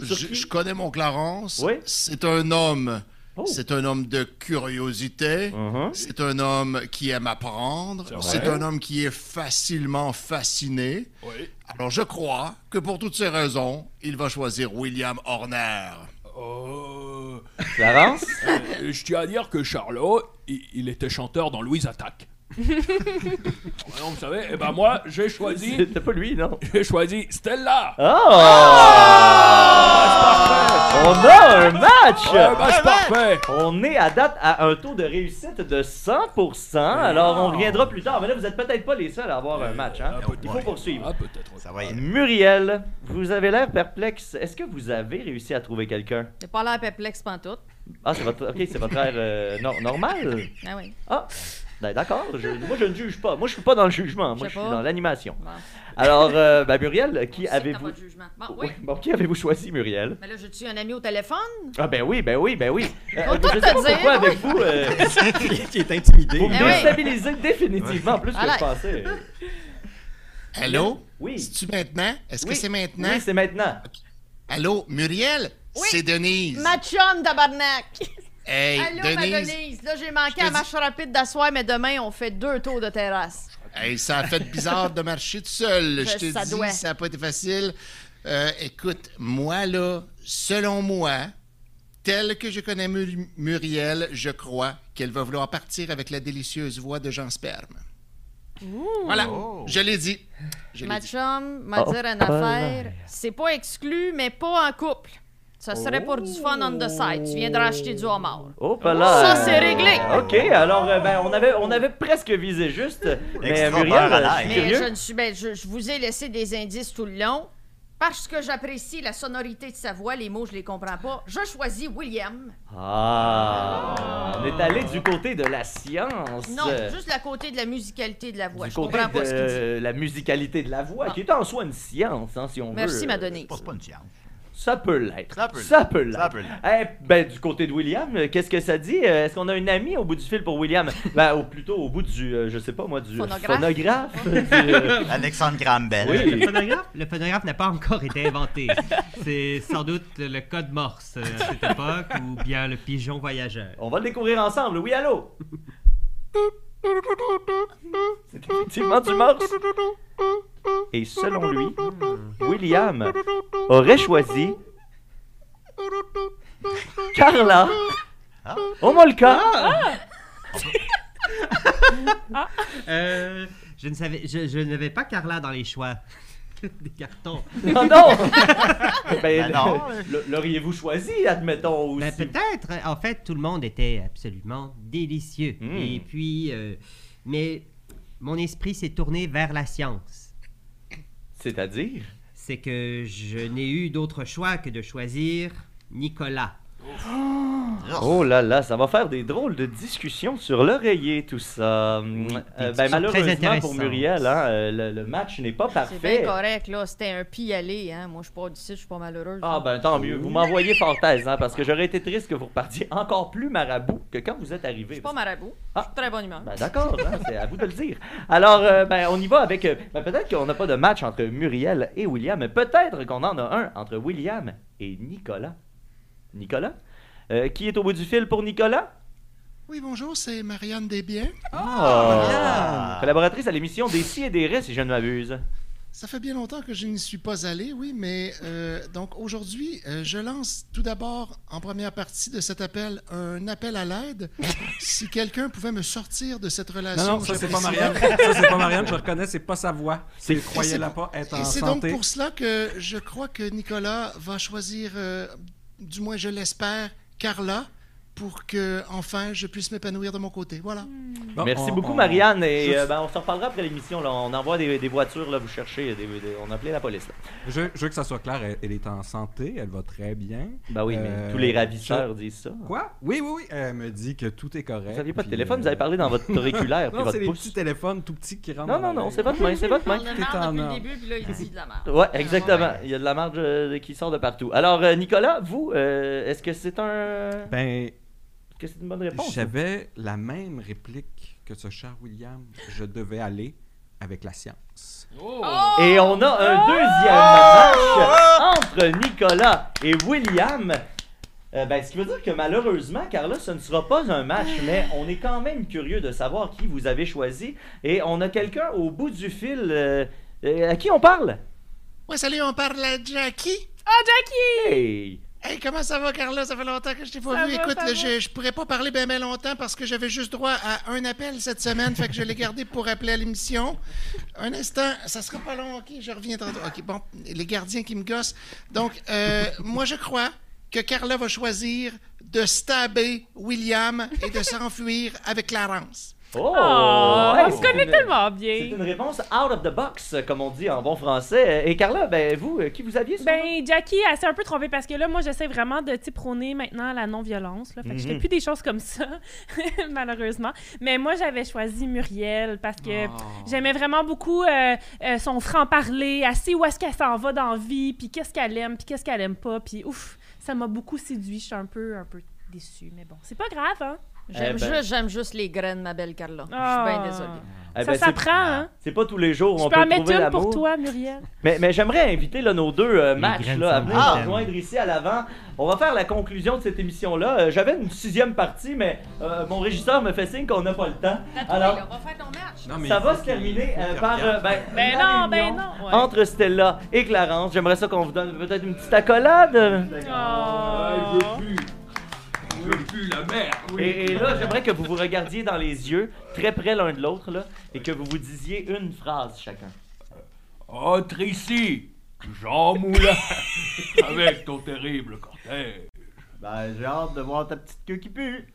je, qui- je connais mon Clarence. Oui. C'est un homme. Oh. C'est un homme de curiosité. Mhm. C'est un homme qui aime apprendre. C'est vrai. C'est un homme qui est facilement fasciné. Oui. Alors je crois que pour toutes ces raisons, il va choisir William Horner. Euh, Euh, je tiens à dire que Charlot, il, il était chanteur dans Louise Attaque. [LAUGHS] Alors, vous savez, eh ben moi, j'ai choisi, C'était pas lui, non? j'ai choisi Stella. Ah! On a un match! Ouais, bah, c'est parfait. On est à date à un taux de réussite de 100%. Alors, on reviendra plus tard. Mais là, vous êtes peut-être pas les seuls à avoir un match. Hein? Peut-être. Il faut poursuivre. Ah, peut-être. Ça va y aller. Muriel, vous avez l'air perplexe. Est-ce que vous avez réussi à trouver quelqu'un? J'ai pas l'air perplexe pantoute. Ah, c'est votre, ok, c'est votre air euh, nor- normal. Ah oui. Ah, ben, d'accord. je- moi, je ne juge pas. Moi, je suis pas dans le jugement. Moi, Je suis dans l'animation. Bon. Alors, euh, ben, Muriel, qui que avez-vous. Bon, Oui, oui. bon, qui avez-vous choisi, Muriel? Mais là, j'ai-tu un ami au téléphone? Ah ben oui, ben oui, ben oui. Euh, je sais te pas dire, pourquoi oui. avec vous, euh, [LAUGHS] qui est intimidé. vous me Eh oui. déstabilisez définitivement plus que Voilà. je pensais. Allô? Oui. C'est-tu maintenant? Est-ce Oui. que c'est maintenant? Oui, c'est maintenant. Allô, Muriel? Oui. C'est Denise. Ma chum, tabarnak! [LAUGHS] Hey, Allô, ma Denise. Denise. Là, j'ai manqué à marche rapide d'asseoir, mais demain, on fait deux tours de terrasse. Hey, ça a fait bizarre de marcher tout seul. Je Je- te ça dis, doit. ça n'a pas été facile. Euh, écoute, moi, là, selon moi, tel que je connais Mur- Muriel, je crois qu'elle va vouloir partir avec la délicieuse voix de Jean Sperme. Voilà, je l'ai dit. Je Ma dit. chum m'a Oh, dire une oh, affaire. C'est pas exclu, mais pas en couple. Ça serait pour du fun on the side. Tu viendras acheter du homard. Oh, pas là. Ça, c'est réglé. OK, alors, euh, ben, on avait, on avait presque visé juste. Mais Muriel, euh, je suis Mais curieux. je, ne suis, ben, je, je vous ai laissé des indices tout le long. Parce que j'apprécie la sonorité de sa voix, les mots, je les comprends pas. Je choisis William. Ah, on est allé du côté de la science. Non, juste la côté de la musicalité de la voix. du je côté comprends pas ce qu'il dit. la musicalité de la voix, Ah. qui est en soi une science, hein, si on veut. Merci, ma. C'est pas une science. Ça peut l'être. Ça peut Ça peut l'être. Ça peut l'être. Eh, ben, du côté de William, euh, qu'est-ce que ça dit? Euh, Est-ce qu'on a une amie au bout du fil pour William? [LAUGHS] ben, ou plutôt au bout du, euh, je sais pas moi, du Phonographe. phonographe, [LAUGHS] du, euh, Alexandre Graham Bell. Oui. Le phonographe, le phonographe n'a pas encore été inventé. C'est sans doute le code morse euh, à cette époque ou bien le pigeon voyageur. On va le découvrir ensemble. Oui, allô? [LAUGHS] C'est effectivement du morse. Et selon lui, William aurait choisi Carla. Ah. Homolka. Euh, je ne savais, je, je n'avais pas Carla dans les choix [LAUGHS] des cartons. Non, non! [LAUGHS] ben, Ben non. L'auriez-vous choisi, admettons, Ben, si- peut-être. En fait, tout le monde était absolument délicieux. Mm. Et puis, euh, mais mon esprit s'est tourné vers la science. C'est-à-dire? C'est que je n'ai eu d'autre choix que de choisir Nicolas. Oh là là, ça va faire des drôles de discussions sur l'oreiller, tout ça. Euh, ben, malheureusement pour. Muriel, hein, euh, le, le match n'est pas C'est parfait. bien correct, là. C'était un pis aller, hein. Moi, je suis pas d'ici, je suis pas malheureuse. Ah ben tant mieux, vous m'envoyez Fortaise, hein, parce que j'aurais été triste que vous repartiez [LAUGHS] encore plus marabout que quand vous êtes Je arrivé. suis pas marabout. Ah. Je suis très bonne humeur. Ben d'accord, hein, c'est à vous de le dire. Alors, euh, ben, on y va avec... ben, peut-être qu'on n'a pas de match entre Muriel et William, mais peut-être qu'on en a un entre William et Nicolas. Nicolas? Euh, qui est au bout du fil pour Nicolas? Oui, bonjour, c'est Marianne Desbiens. Ah! Collaboratrice à l'émission Des si et des ré, si je ne m'abuse. Ça fait bien longtemps que je n'y suis pas allé, oui, mais euh, donc aujourd'hui, euh, je lance tout d'abord en première partie de cet appel un appel à l'aide. [LAUGHS] si quelqu'un pouvait me sortir de cette relation. Non, non, ça c'est pas. Marianne. Ça c'est pas Marianne, je reconnais, c'est pas sa voix. C'est- croyez-la pas être en Et c'est donc santé. pour cela que je crois que Nicolas va choisir, euh, du moins je l'espère, Carla, pour que enfin je puisse m'épanouir de mon côté. Voilà. Bon, Merci on- beaucoup, on- Marianne. Et je- euh, ben, on se reparlera après l'émission. là. On envoie des, des voitures, là, vous cherchez. des- des- on a appelé la police. Là. Je, je veux que ça soit clair, elle, elle est en santé, elle va très bien. Ben oui, mais Euh, tous les ravisseurs je- disent ça. Quoi? Oui, oui, oui. Elle me dit que tout est correct. Vous n'aviez pas de téléphone, euh, vous avez parlé dans votre [LAUGHS] auriculaire. puis Non, votre c'est des pouce. petits téléphones tout petits qui rentrent Non, non, non, c'est votre main, c'est votre main. Marre en depuis le début, puis là, il dit de la merde. Ouais, exactement. Il y a de la marge euh, qui sort de partout. Alors, euh, Nicolas, vous, euh, est-ce que c'est un. Ben, que c'est une bonne réponse? j'avais la même réplique que ce cher William. Je devais aller avec la science. Et on a un deuxième match entre Nicolas et William. Euh, ben, ce qui veut dire que malheureusement, Carla, ce ne sera pas un match, mais on est quand même curieux de savoir qui vous avez choisi. Et on a quelqu'un au bout du fil. euh, euh, à qui on parle? Ouais, salut, on parle à Jackie. Ah, Jackie! Hey! Hey, comment ça va, Carla? Ça fait longtemps que je t'ai pas Ça vu. va, Écoute, je pourrais pas parler bien ben longtemps parce que j'avais juste droit à un appel cette semaine, fait que je l'ai gardé pour appeler à l'émission. Un instant, ça sera pas long, ok? Je reviens tantôt. Ok, bon, les gardiens qui me gossent. Donc, euh, moi, je crois que Carla va choisir de stabber William et de s'enfuir avec Clarence. Oh! Oh, Hey, on se c'est connaît une- tellement C'est bien. une réponse out of the box, comme on dit en bon français. Et Carla, ben vous, euh, qui vous aviez Ben, Jackie, elle s'est un peu trompée parce que là, moi, j'essaie vraiment de prôner maintenant la non-violence. Là. Fait que je fais Mhm. plus des choses comme ça, [LAUGHS] malheureusement. Mais moi, j'avais choisi Muriel parce que Oh. j'aimais vraiment beaucoup euh, euh, son franc-parler, assez où est-ce qu'elle s'en va dans la vie, puis qu'est-ce qu'elle aime, puis qu'est-ce qu'elle aime pas. Puis ouf, ça m'a beaucoup séduit. Je suis un peu, un peu déçue. Mais bon, c'est pas grave, hein? J'aime Eh ben. juste, j'aime juste les graines, ma belle Carla. Je suis Ah. bien désolée. Eh ça ben, s'apprend, hein? C'est pas tous les jours où Je on peux peut en mettre trouver une l'amour. pour toi, Muriel. Mais, mais j'aimerais inviter là, nos deux euh, matchs là, à venir nous rejoindre ici à l'avant. On va faire la conclusion de cette émission-là. Euh, J'avais une sixième partie, mais euh, mon régisseur me fait signe qu'on n'a pas le temps. Alors, on va faire ton match. Non, mais ça va se terminer euh, par euh, ben, Ben non, ben non. ouais. entre Stella et Clarence. J'aimerais ça qu'on vous donne peut-être une petite accolade. Oh. Je veux plus la merde. Et, et là, j'aimerais que vous vous regardiez dans les yeux, très près l'un de l'autre, là, et que vous vous disiez une phrase chacun. Oh, Tracy, Jean Moulin, [LAUGHS] avec ton terrible cortège. Ben, j'ai hâte de voir ta petite queue qui pue.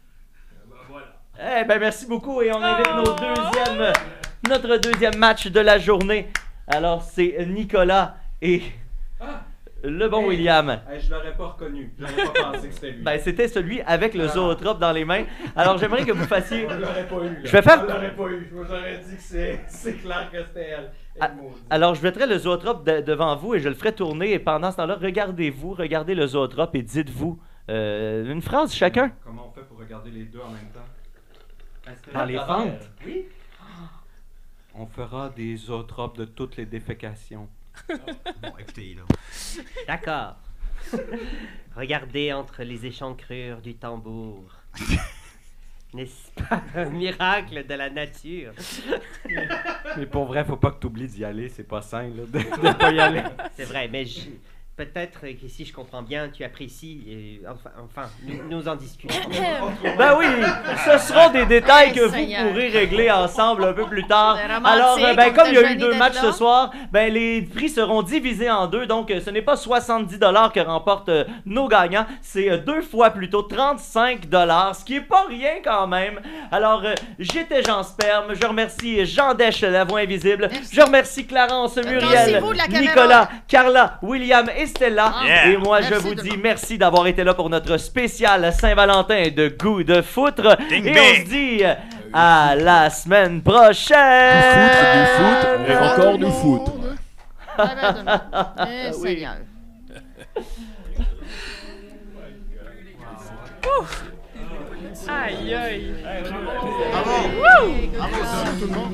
Ben voilà. Eh ben merci beaucoup et on invite Oh! nos deuxième, notre deuxième match de la journée. Alors c'est Nicolas et le bon Hey. William. Hey, je l'aurais pas reconnu. J'aurais pas pensé que c'était lui. Ben c'était celui avec le zootrope dans les mains. Alors j'aimerais que vous fassiez. Je l'aurais pas eu. là. Je vais faire- Je l'aurais pas eu. Moi, J'aurais dit que c'est clair que c'était elle. Ah, Elle maudit. Alors je mettrai le zootrope de- devant vous et je le ferai tourner et pendant ce temps-là regardez-vous, regardez le zootrope et dites-vous euh, une phrase chacun. Comment on fait pour regarder les deux en même temps? Dans les fentes? Oui. [GASPS] On fera des zootropes de toutes les défécations. Bon, écoutez, là. D'accord. Regardez entre les échancrures du tambour. N'est-ce pas un miracle de la nature? Mais pour vrai, faut pas que t'oublies d'y aller. C'est pas sain, là, de, de pas y aller. C'est vrai, mais je- peut-être que si je comprends bien, tu apprécies. et- enfin, enfin, nous, nous en discutons. [COUGHS] Ben oui, ce seront des détails que vous pourrez régler ensemble un peu plus tard. Alors, euh, ben, comme il y a eu deux matchs ce soir, ben, les prix seront divisés en deux. Donc, euh, ce n'est pas 70 que remportent euh, nos gagnants, c'est euh, deux fois plutôt 35 ce qui est pas rien quand même. Alors, euh, j'étais Jean Sperme. Je remercie Jean Dèche, la voix invisible. Merci. Je remercie Clarence, Muriel. Nicolas, Carla, William et Stella. Yeah. Et moi, je Merci vous de dis merci d'avoir été là pour notre spécial Saint-Valentin de goût de foutre. Ding et on bing. se dit euh, à la semaine prochaine. Du foot, du foot et encore du foot. Ah, ben, demain. Eh, Oui. Seigneur. Aïe, aïe. Bravo, ça, tout le monde?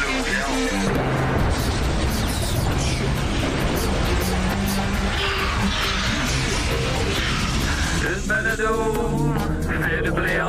belladon, Vierdeblé